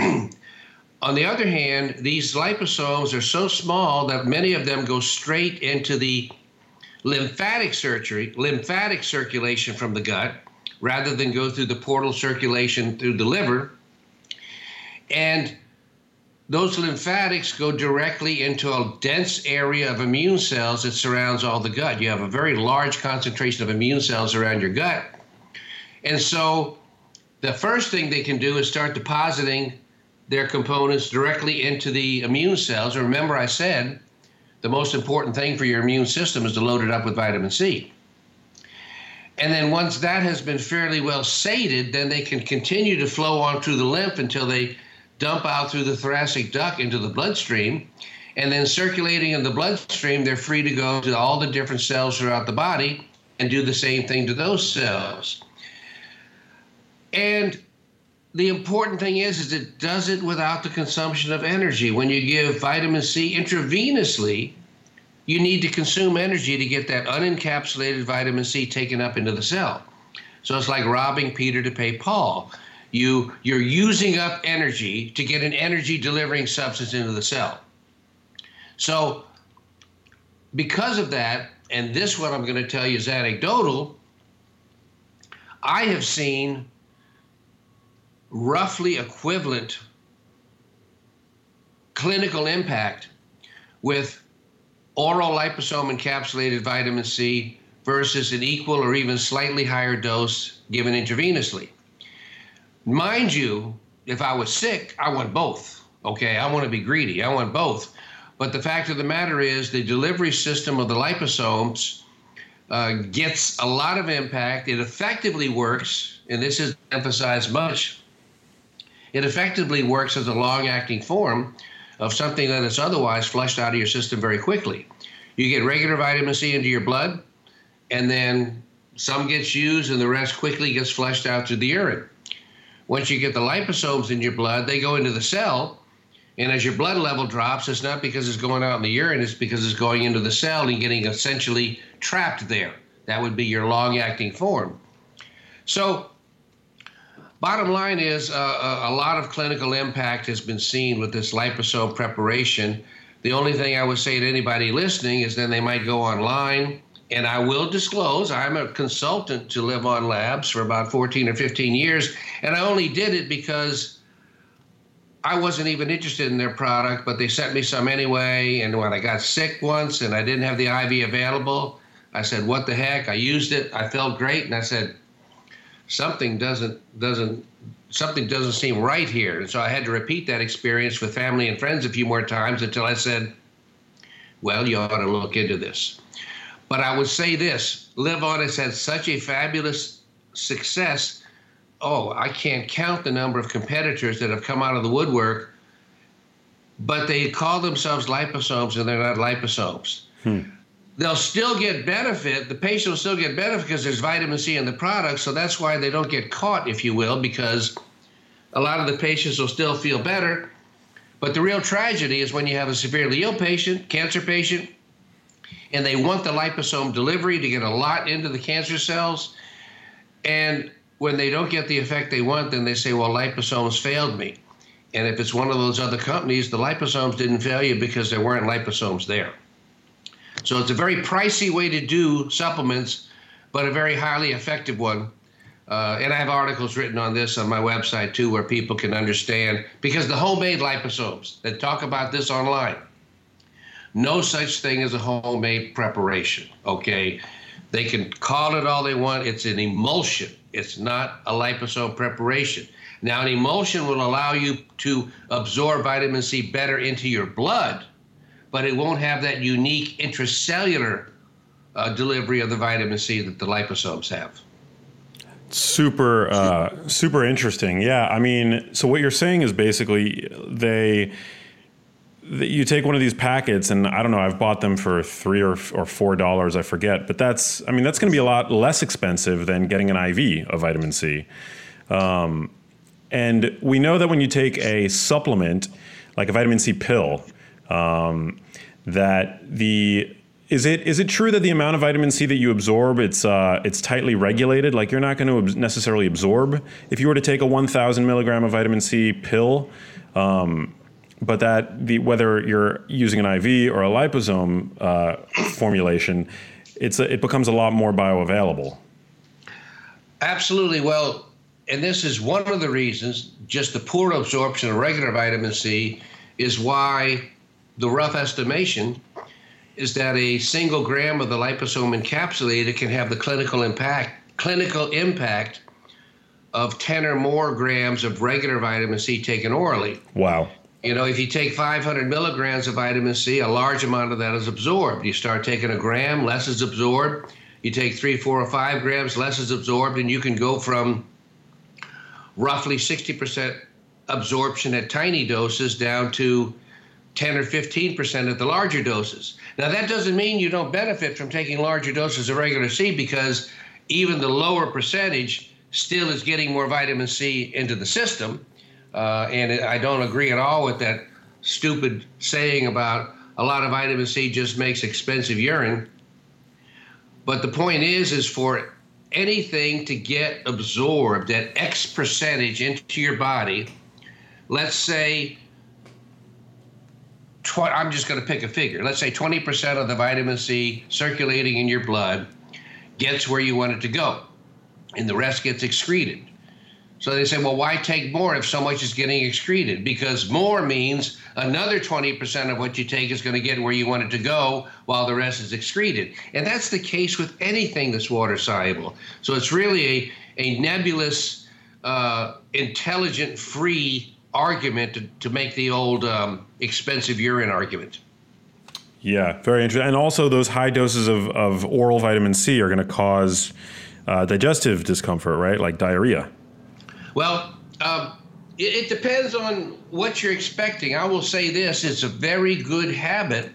On the other hand, these liposomes are so small that many of them go straight into the lymphatic surgery, lymphatic circulation from the gut, rather than go through the portal circulation through the liver. And those lymphatics go directly into a dense area of immune cells that surrounds all the gut. You have a very large concentration of immune cells around your gut. And so the first thing they can do is start depositing their components directly into the immune cells. Remember, I said the most important thing for your immune system is to load it up with vitamin C. And then once that has been fairly well sated, then they can continue to flow on through the lymph until they dump out through the thoracic duct into the bloodstream. And then circulating in the bloodstream, they're free to go to all the different cells throughout the body and do the same thing to those cells. And the important thing is, is it does it without the consumption of energy. When you give vitamin C intravenously, you need to consume energy to get that unencapsulated vitamin C taken up into the cell. So it's like robbing Peter to pay Paul you you're using up energy to get an energy delivering substance into the cell so because of that and this what i'm going to tell you is anecdotal i have seen roughly equivalent clinical impact with oral liposome encapsulated vitamin c versus an equal or even slightly higher dose given intravenously Mind you, if I was sick, I want both. Okay, I want to be greedy. I want both. But the fact of the matter is, the delivery system of the liposomes uh, gets a lot of impact. It effectively works, and this is emphasized much. It effectively works as a long acting form of something that is otherwise flushed out of your system very quickly. You get regular vitamin C into your blood, and then some gets used, and the rest quickly gets flushed out through the urine. Once you get the liposomes in your blood, they go into the cell. And as your blood level drops, it's not because it's going out in the urine, it's because it's going into the cell and getting essentially trapped there. That would be your long acting form. So, bottom line is uh, a lot of clinical impact has been seen with this liposome preparation. The only thing I would say to anybody listening is then they might go online and I will disclose I'm a consultant to LivOn Labs for about 14 or 15 years, and I only did it because I wasn't even interested in their product, but they sent me some anyway. And when I got sick once and I didn't have the IV available, I said, "What the heck?" I used it. I felt great, and I said, "Something doesn't doesn't something doesn't seem right here." And so I had to repeat that experience with family and friends a few more times until I said, "Well, you ought to look into this." But I would say this LivOn has had such a fabulous success. Oh, I can't count the number of competitors that have come out of the woodwork, but they call themselves liposomes and they're not liposomes. Hmm. They'll still get benefit. The patient will still get benefit because there's vitamin C in the product. So that's why they don't get caught, if you will, because a lot of the patients will still feel better. But the real tragedy is when you have a severely ill patient, cancer patient, and they want the liposome delivery to get a lot into the cancer cells. And when they don't get the effect they want, then they say, well, liposomes failed me. And if it's one of those other companies, the liposomes didn't fail you because there weren't liposomes there. So it's a very pricey way to do supplements, but a very highly effective one. Uh, and I have articles written on this on my website too, where people can understand because the homemade liposomes that talk about this online no such thing as a homemade preparation, okay? They can call it all they want. It's an emulsion, it's not a liposome preparation. Now, an emulsion will allow you to absorb vitamin C better into your blood, but it won't have that unique intracellular uh, delivery of the vitamin C that the liposomes have.
Super, uh, super interesting. Yeah, I mean, so what you're saying is basically they you take one of these packets and I don't know, I've bought them for three or, or four dollars, I forget, but that's, I mean, that's going to be a lot less expensive than getting an IV of vitamin C. Um, and we know that when you take a supplement, like a vitamin C pill, um, that the is it is it true that the amount of vitamin C that you absorb it's uh, it's tightly regulated? Like you're not going to necessarily absorb if you were to take a 1,000 milligram of vitamin C pill. Um, but that the whether you're using an IV or a liposome uh, formulation, it's a, it becomes a lot more bioavailable.
Absolutely. Well, and this is one of the reasons, just the poor absorption of regular vitamin C is why the rough estimation is that a single gram of the liposome encapsulated can have the clinical impact clinical impact of 10 or more grams of regular vitamin C taken orally.
Wow.
You know, if you take 500 milligrams of vitamin C, a large amount of that is absorbed. You start taking a gram, less is absorbed. You take three, four, or five grams, less is absorbed, and you can go from roughly 60% absorption at tiny doses down to 10 or 15% at the larger doses. Now, that doesn't mean you don't benefit from taking larger doses of regular C because even the lower percentage still is getting more vitamin C into the system. Uh, and I don't agree at all with that stupid saying about a lot of vitamin C just makes expensive urine. But the point is, is for anything to get absorbed at X percentage into your body, let's say, tw- I'm just going to pick a figure. Let's say 20% of the vitamin C circulating in your blood gets where you want it to go, and the rest gets excreted. So they say, well, why take more if so much is getting excreted? Because more means another 20% of what you take is going to get where you want it to go while the rest is excreted. And that's the case with anything that's water soluble. So it's really a, a nebulous, uh, intelligent, free argument to, to make the old um, expensive urine argument.
Yeah, very interesting. And also, those high doses of, of oral vitamin C are going to cause uh, digestive discomfort, right? Like diarrhea.
Well, um, it, it depends on what you're expecting. I will say this it's a very good habit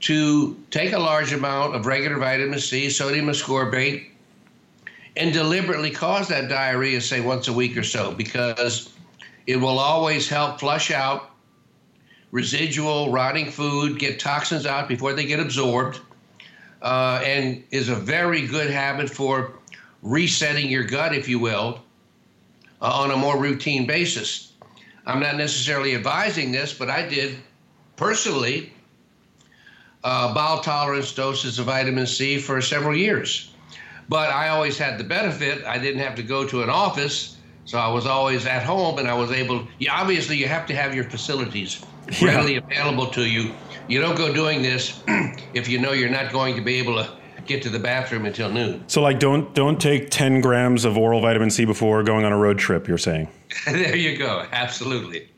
to take a large amount of regular vitamin C, sodium ascorbate, and deliberately cause that diarrhea, say once a week or so, because it will always help flush out residual rotting food, get toxins out before they get absorbed, uh, and is a very good habit for resetting your gut, if you will, uh, on a more routine basis. I'm not necessarily advising this, but I did personally uh, bowel tolerance doses of vitamin C for several years. But I always had the benefit, I didn't have to go to an office. So I was always at home and I was able, you, obviously, you have to have your facilities
Yeah.
readily available to you. You don't go doing this if you know you're not going to be able to get to the bathroom until noon.
So, like, don't don't take ten grams of oral vitamin C before going on a road trip. You're saying.
there you go. Absolutely.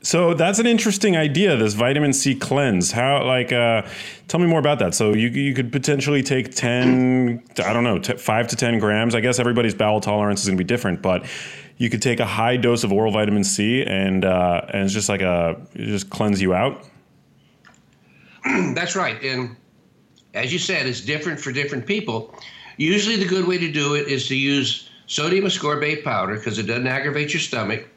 So that's an interesting idea. This vitamin C cleanse. How like uh, tell me more about that. So you you could potentially take ten, I don't know, t- five to ten grams. I guess everybody's bowel tolerance is going to be different, but you could take a high dose of oral vitamin C and uh, and it's just like a just cleanse you out.
That's right. And as you said, it's different for different people. Usually, the good way to do it is to use sodium ascorbate powder because it doesn't aggravate your stomach.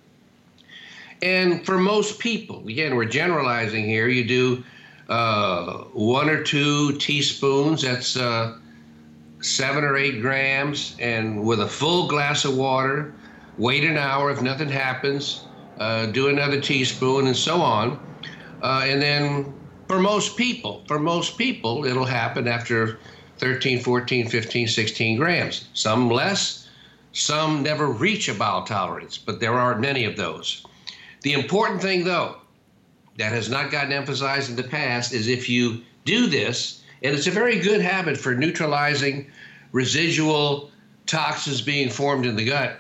And for most people, again, we're generalizing here, you do uh, one or two teaspoons, that's uh, seven or eight grams, and with a full glass of water, wait an hour. If nothing happens, uh, do another teaspoon, and so on. Uh, and then for most people, for most people, it'll happen after 13, 14, 15, 16 grams. Some less, some never reach a bowel tolerance, but there aren't many of those. The important thing, though, that has not gotten emphasized in the past is if you do this, and it's a very good habit for neutralizing residual toxins being formed in the gut.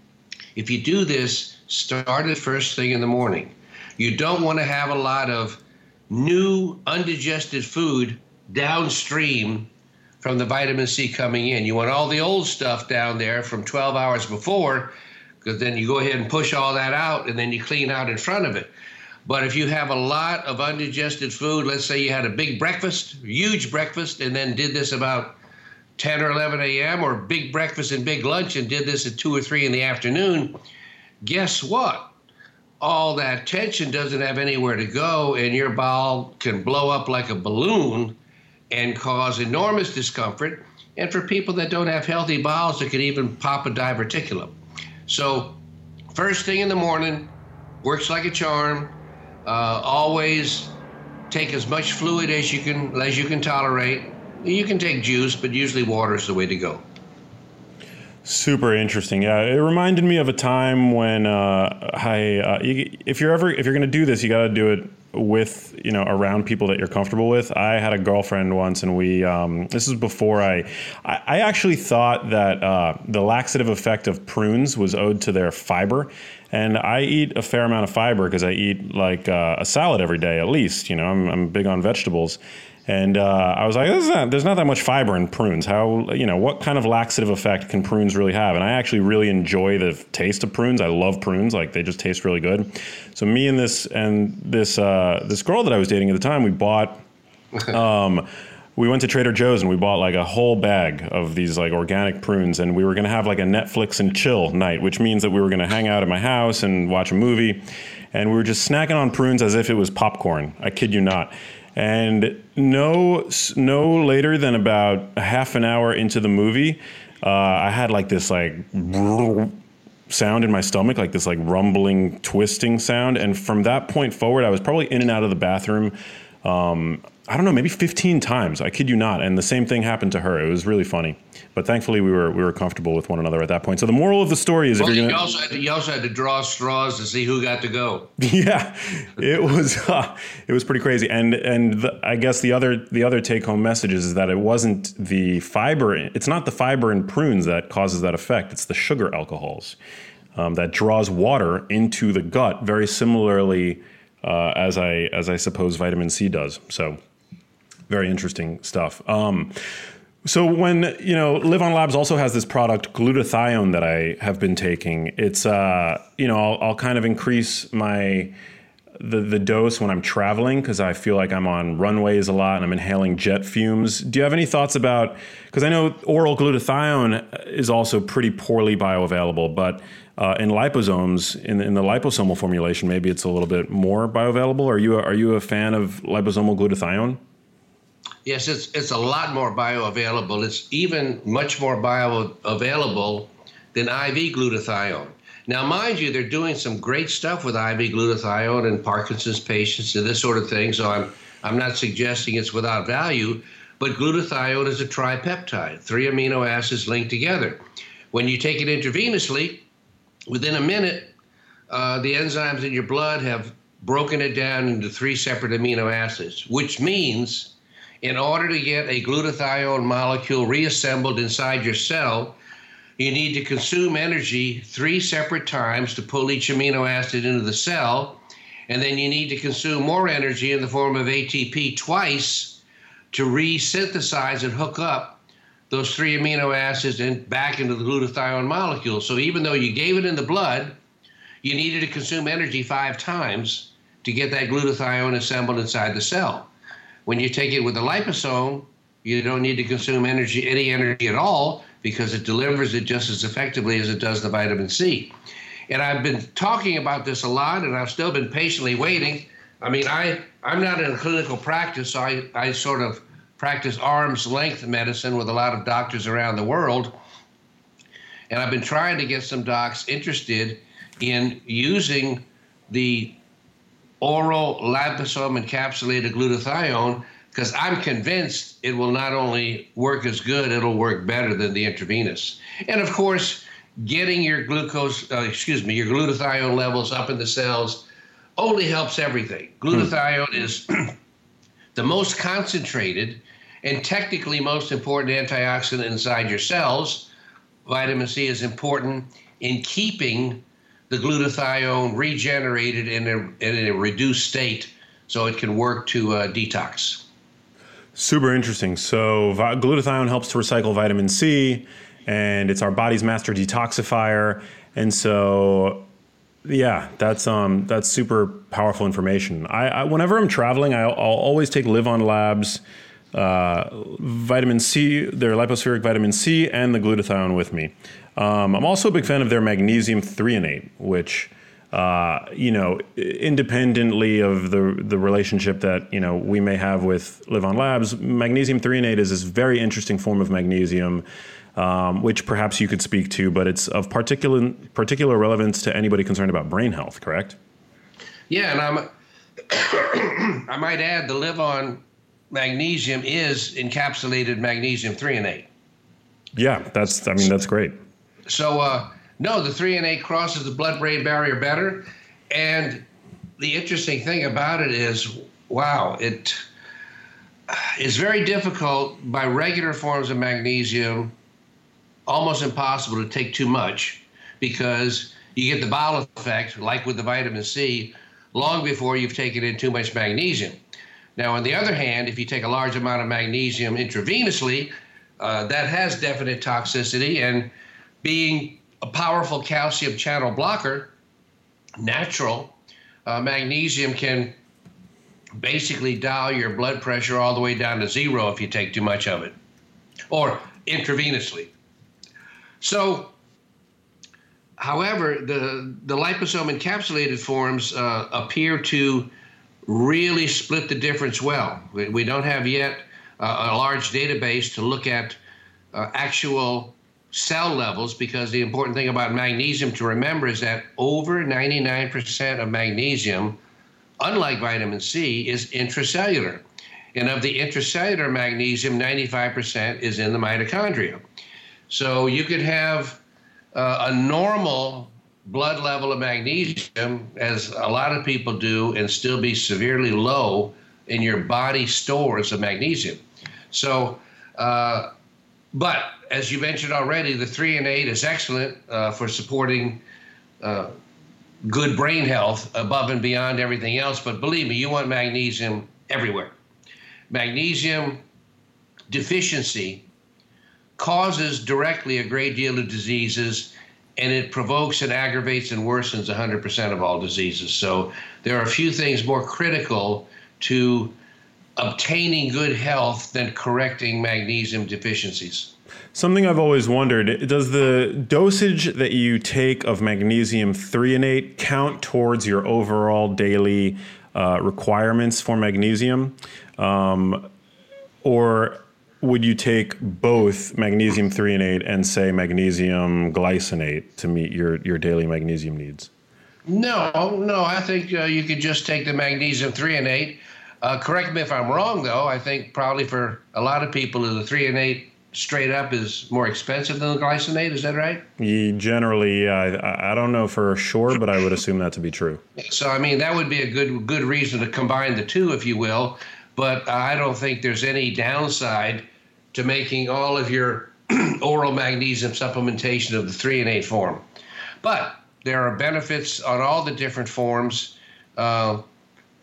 if you do this, start it first thing in the morning. You don't want to have a lot of new undigested food downstream from the vitamin C coming in. You want all the old stuff down there from 12 hours before, because then you go ahead and push all that out and then you clean out in front of it. But if you have a lot of undigested food, let's say you had a big breakfast, huge breakfast, and then did this about 10 or 11 a.m., or big breakfast and big lunch and did this at 2 or 3 in the afternoon, guess what? All that tension doesn't have anywhere to go, and your bowel can blow up like a balloon and cause enormous discomfort. And for people that don't have healthy bowels, it could even pop a diverticulum. So, first thing in the morning, works like a charm. Uh, always take as much fluid as you can as you can tolerate. You can take juice, but usually water is the way to go.
Super interesting. Yeah, it reminded me of a time when uh, I, uh, you, if you're ever if you're going to do this, you got to do it with you know around people that you're comfortable with. I had a girlfriend once, and we um, this is before I, I, I actually thought that uh, the laxative effect of prunes was owed to their fiber, and I eat a fair amount of fiber because I eat like uh, a salad every day at least. You know, I'm, I'm big on vegetables. And uh, I was like, not, there's not that much fiber in prunes. How, you know, what kind of laxative effect can prunes really have? And I actually really enjoy the taste of prunes. I love prunes. Like they just taste really good. So me and this, and this, uh, this girl that I was dating at the time, we bought, um, we went to Trader Joe's and we bought like a whole bag of these like organic prunes. And we were going to have like a Netflix and chill night, which means that we were going to hang out at my house and watch a movie. And we were just snacking on prunes as if it was popcorn. I kid you not. And no, no later than about a half an hour into the movie, uh, I had like this like sound in my stomach, like this like rumbling, twisting sound. And from that point forward, I was probably in and out of the bathroom. Um, I don't know, maybe 15 times. I kid you not. And the same thing happened to her. It was really funny. But thankfully, we were we were comfortable with one another at that point. So the moral of the story is,
well,
if you're
you
gonna,
also had to, you also had to draw straws to see who got to go.
yeah, it was uh, it was pretty crazy. And and the, I guess the other the other take home message is that it wasn't the fiber. It's not the fiber in prunes that causes that effect. It's the sugar alcohols um, that draws water into the gut. Very similarly, uh, as I as I suppose vitamin C does. So very interesting stuff. Um, so when you know, LivOn Labs also has this product glutathione that I have been taking. It's uh, you know, I'll, I'll kind of increase my the the dose when I'm traveling because I feel like I'm on runways a lot and I'm inhaling jet fumes. Do you have any thoughts about? Because I know oral glutathione is also pretty poorly bioavailable, but uh, in liposomes, in, in the liposomal formulation, maybe it's a little bit more bioavailable. Are you a, are you a fan of liposomal glutathione?
Yes, it's it's a lot more bioavailable. It's even much more bioavailable than IV glutathione. Now, mind you, they're doing some great stuff with IV glutathione in Parkinson's patients and this sort of thing. So I'm I'm not suggesting it's without value, but glutathione is a tripeptide, three amino acids linked together. When you take it intravenously, within a minute, uh, the enzymes in your blood have broken it down into three separate amino acids, which means in order to get a glutathione molecule reassembled inside your cell, you need to consume energy three separate times to pull each amino acid into the cell. And then you need to consume more energy in the form of ATP twice to resynthesize and hook up those three amino acids and back into the glutathione molecule. So even though you gave it in the blood, you needed to consume energy five times to get that glutathione assembled inside the cell. When you take it with a liposome, you don't need to consume energy, any energy at all, because it delivers it just as effectively as it does the vitamin C. And I've been talking about this a lot, and I've still been patiently waiting. I mean, I, I'm not in clinical practice, so I, I sort of practice arm's length medicine with a lot of doctors around the world. And I've been trying to get some docs interested in using the oral liposome encapsulated glutathione because I'm convinced it will not only work as good, it'll work better than the intravenous. And of course, getting your glucose, uh, excuse me, your glutathione levels up in the cells only helps everything. Glutathione is the most concentrated and technically most important antioxidant inside your cells. Vitamin C is important in keeping the glutathione regenerated in a, in a reduced state so it can work to uh, detox.
Super interesting. So, glutathione helps to recycle vitamin C, and it's our body's master detoxifier. And so, yeah, that's um that's super powerful information. I, I whenever I'm traveling, I, will always take LivOn Labs uh, vitamin C, their Lypo-Spheric vitamin C, and the glutathione with me. Um, I'm also a big fan of their magnesium threonate, which uh, you know, independently of the the relationship that you know we may have with LivOn Labs, magnesium threonate is this very interesting form of magnesium, um, which perhaps you could speak to, but it's of particular particular relevance to anybody concerned about brain health. Correct?
Yeah, and I'm I might add the LivOn magnesium is encapsulated magnesium threonate.
Yeah, that's. I mean, that's great.
So uh, no, the threonate crosses the blood-brain barrier better, and the interesting thing about it is, wow, it is very difficult by regular forms of magnesium, almost impossible to take too much, because you get the bowel effect, like with the vitamin C, long before you've taken in too much magnesium. Now, on the other hand, if you take a large amount of magnesium intravenously, uh, that has definite toxicity. And being a powerful calcium channel blocker, natural, uh, magnesium can basically dial your blood pressure all the way down to zero if you take too much of it, or intravenously. So, however, the, the liposome encapsulated forms uh, appear to really split the difference well. We, we don't have yet uh, a large database to look at uh, actual cell levels because the important thing about magnesium to remember is that over 99% of magnesium, unlike vitamin C, is intracellular. And of the intracellular magnesium, 95% is in the mitochondria. So you could have uh, a normal blood level of magnesium, as a lot of people do, and still be severely low in your body stores of magnesium. So, uh, but as you mentioned already, the threonate is excellent uh, for supporting uh, good brain health above and beyond everything else. But believe me, you want magnesium everywhere. Magnesium deficiency causes directly a great deal of diseases and it provokes and aggravates and worsens 100% of all diseases. So there are a few things more critical to obtaining good health than correcting magnesium deficiencies.
Something I've always wondered does the dosage that you take of magnesium threonate count towards your overall daily uh, requirements for magnesium? Um, or would you take both magnesium threonate and eight and say magnesium glycinate to meet your, your daily magnesium needs?
No, no. I think uh, you could just take the magnesium threonate. Uh, correct me if I'm wrong, though. I think probably for a lot of people, the threonate straight up is more expensive than the glycinate. Is that right?
Generally, I, I don't know for sure, but I would assume that to be true.
So, I mean, that would be a good good reason to combine the two, if you will but I don't think there's any downside to making all of your oral magnesium supplementation of the threonate form. But there are benefits on all the different forms uh,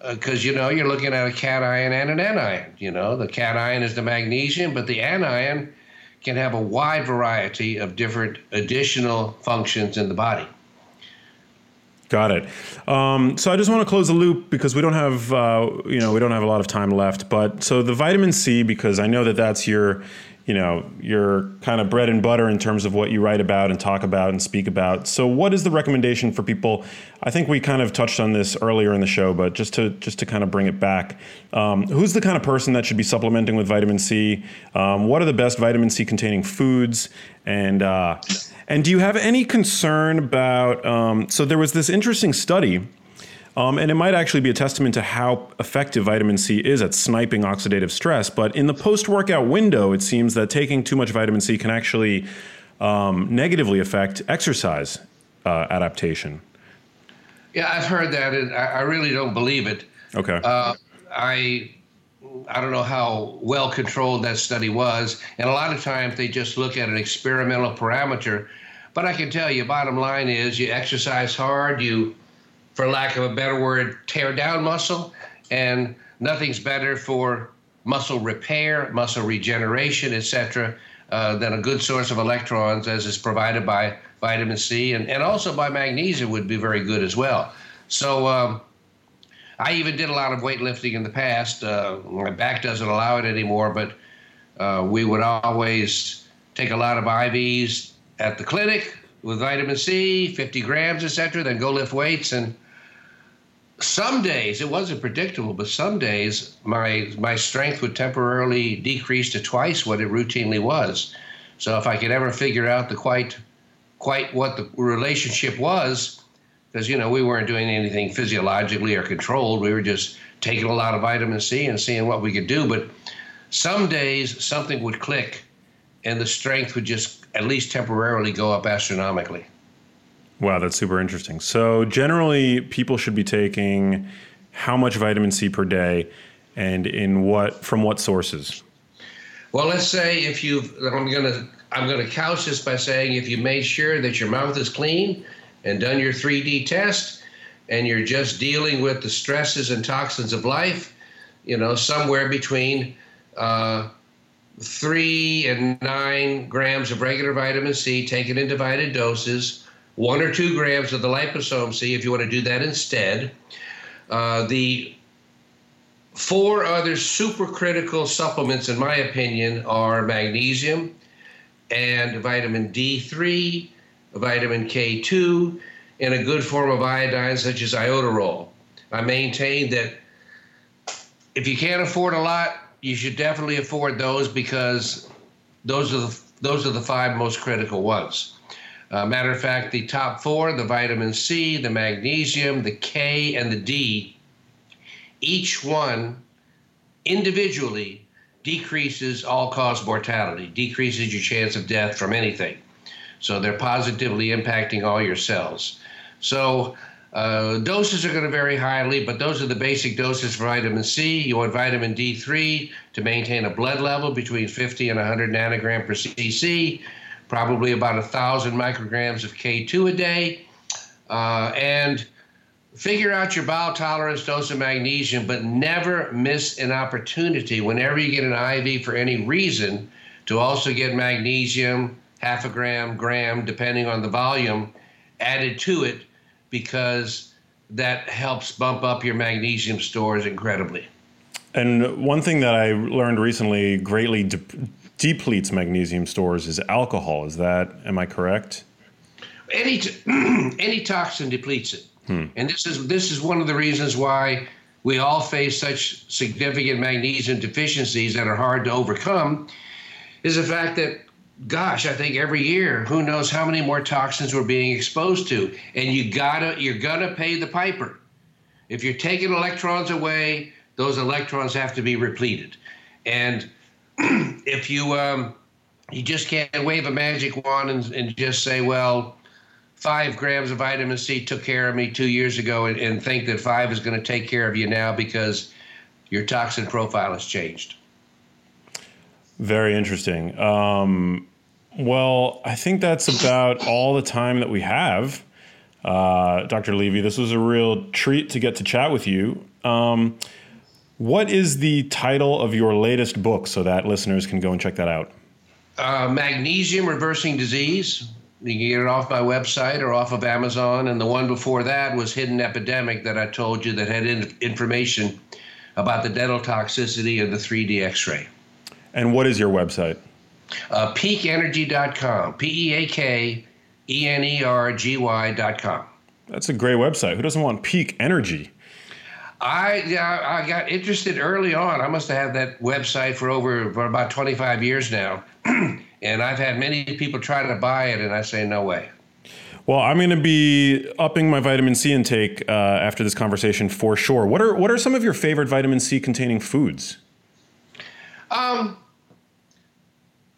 uh, you know you're looking at a cation and an anion. You know the cation is the magnesium, but the anion can have a wide variety of different additional functions in the body.
Got it. Um, so I just want to close the loop because we don't have, uh, you know, we don't have a lot of time left. But so the vitamin C, because I know that that's your, you know, your kind of bread and butter in terms of what you write about and talk about and speak about. So what is the recommendation for people? I think we kind of touched on this earlier in the show, but just to just to kind of bring it back, um, who's the kind of person that should be supplementing with vitamin C? Um, what are the best vitamin C containing foods? And uh, and do you have any concern about? Um, so there was this interesting study. Um, and it might actually be a testament to how effective vitamin C is at sniping oxidative stress. But in the post workout window, it seems that taking too much vitamin C can actually um, negatively affect exercise uh, adaptation.
Yeah, I've heard that, and I, I really don't believe it.
Okay.
Uh, I I don't know how well controlled that study was. And a lot of times they just look at an experimental parameter. But I can tell you, bottom line is you exercise hard, you, for lack of a better word, tear down muscle, and nothing's better for muscle repair, muscle regeneration, etc., uh, than a good source of electrons, as is provided by vitamin C and, and also by magnesium, would be very good as well. So, um, I even did a lot of weightlifting in the past. Uh, my back doesn't allow it anymore, but uh, we would always take a lot of IVs at the clinic with vitamin C, 50 grams, etc. Then go lift weights, and some days it wasn't predictable, but some days my my strength would temporarily decrease to twice what it routinely was. So if I could ever figure out the quite quite what the relationship was, because you know we weren't doing anything physiologically or controlled. We were just taking a lot of vitamin C and seeing what we could do. But some days something would click, and the strength would just at least temporarily go up astronomically.
Wow, that's super interesting. So generally, people should be taking how much vitamin C per day, and in what from what sources?
Well, let's say if you've, I'm gonna, I'm gonna couch this by saying if you made sure that your mouth is clean and done your 3D test, and you're just dealing with the stresses and toxins of life, you know, somewhere between uh, three and nine grams of regular vitamin C taken in divided doses, one or two grams of the liposome C if you want to do that instead. Uh, the four other supercritical supplements, in my opinion, are magnesium and vitamin D3, vitamin K2, and a good form of iodine such as iodoral. I maintain that if you can't afford a lot, you should definitely afford those because those are the those are the five most critical ones. Uh, matter of fact, the top four, the vitamin C, the magnesium, the K, and the D, each one individually decreases all cause mortality, decreases your chance of death from anything. So they're positively impacting all your cells. So uh, doses are going to vary highly, but those are the basic doses for vitamin C. You want vitamin D3 to maintain a blood level between 50 and 100 nanogram per cc, probably about 1,000 micrograms of K2 a day. Uh, and figure out your bowel tolerance dose of magnesium, but never miss an opportunity whenever you get an IV for any reason to also get magnesium, half a gram, gram, depending on the volume, added to it because that helps bump up your magnesium stores incredibly.
And one thing that I learned recently greatly de- depletes magnesium stores is alcohol. Is that, am I correct?
Any, t- any toxin depletes it. Hmm. And this is, this is one of the reasons why we all face such significant magnesium deficiencies that are hard to overcome is the fact that gosh, I think every year, who knows how many more toxins we're being exposed to. And you gotta, you're gonna pay the piper. If you're taking electrons away, those electrons have to be repleted. And if you um, you just can't wave a magic wand and, and, just say, well, five grams of vitamin C took care of me two years ago, and, and think that five is going to take care of you now because your toxin profile has changed.
Very interesting. Um, well, I think that's about all the time that we have. Uh, Dr. Levy, this was a real treat to get to chat with you. Um, what is the title of your latest book so that listeners can go and check that out?
Uh, Magnesium Reversing Disease. You can get it off my website or off of Amazon. And the one before that was Hidden Epidemic that I told you that had in- information about the dental toxicity of the 3D x ray.
And what is your website?
Uh, peakenergy.com. P E A K E N E R G Y.com.
That's a great website. Who doesn't want peak energy?
I yeah, I got interested early on. I must have had that website for over for about 25 years now, and I've had many people try to buy it, and I say no way.
Well, I'm going to be upping my vitamin C intake uh, after this conversation for sure. What are what are some of your favorite vitamin C containing foods?
Um,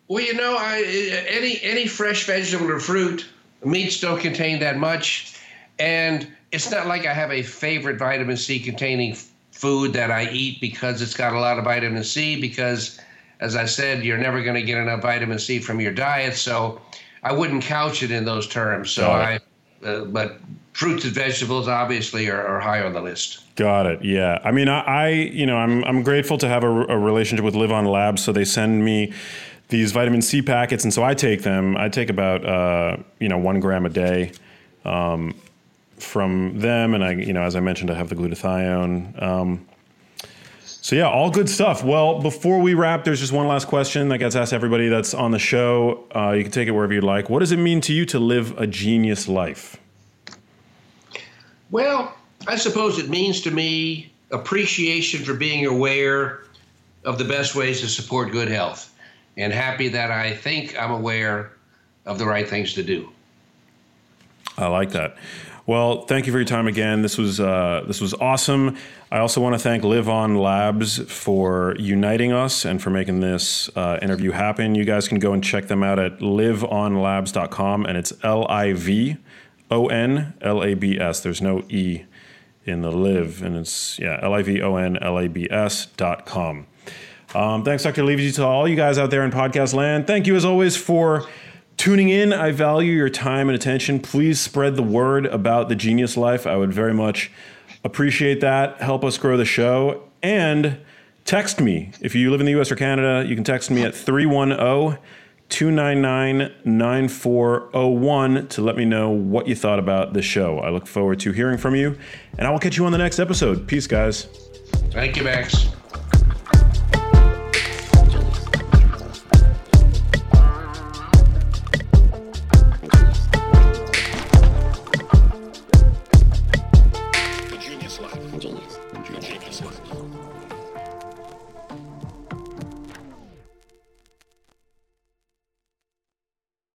well, you know, I, any any fresh vegetable or fruit, meats don't contain that much, and it's not like I have a favorite vitamin C containing food that I eat because it's got a lot of vitamin C. Because, as I said, you're never going to get enough vitamin C from your diet, so I wouldn't couch it in those terms. So I, uh, but fruits and vegetables obviously are, are, high on the list.
Got it. Yeah. I mean, I, I you know, I'm I'm grateful to have a, a relationship with LivOn Labs, so they send me these vitamin C packets, and so I take them. I take about uh, you know one gram a day um, from them, and I you know as I mentioned, I have the glutathione. Um, so yeah, all good stuff. Well, before we wrap, there's just one last question that gets asked everybody that's on the show. Uh, you can take it wherever you'd like. What does it mean to you to live a genius life?
Well, I suppose it means to me appreciation for being aware of the best ways to support good health and happy that I think I'm aware of the right things to do.
I like that. Well, thank you for your time again. This was uh, this was awesome. I also want to thank LivOn Labs for uniting us and for making this uh, interview happen. You guys can go and check them out at livonlabs.com, and it's L I V O N L A B S. There's no E in the live, and it's yeah L I V O N L A B S dot com. Um, thanks, Dr. Levy, to all you guys out there in podcast land. Thank you, as always, for tuning in. I value your time and attention. Please spread the word about the Genius Life. I would very much appreciate that. Help us grow the show. And text me. If you live in the US or Canada, you can text me at 310 299 9401 to let me know what you thought about the show. I look forward to hearing from you, and I will catch you on the next episode. Peace, guys.
Thank you, Max.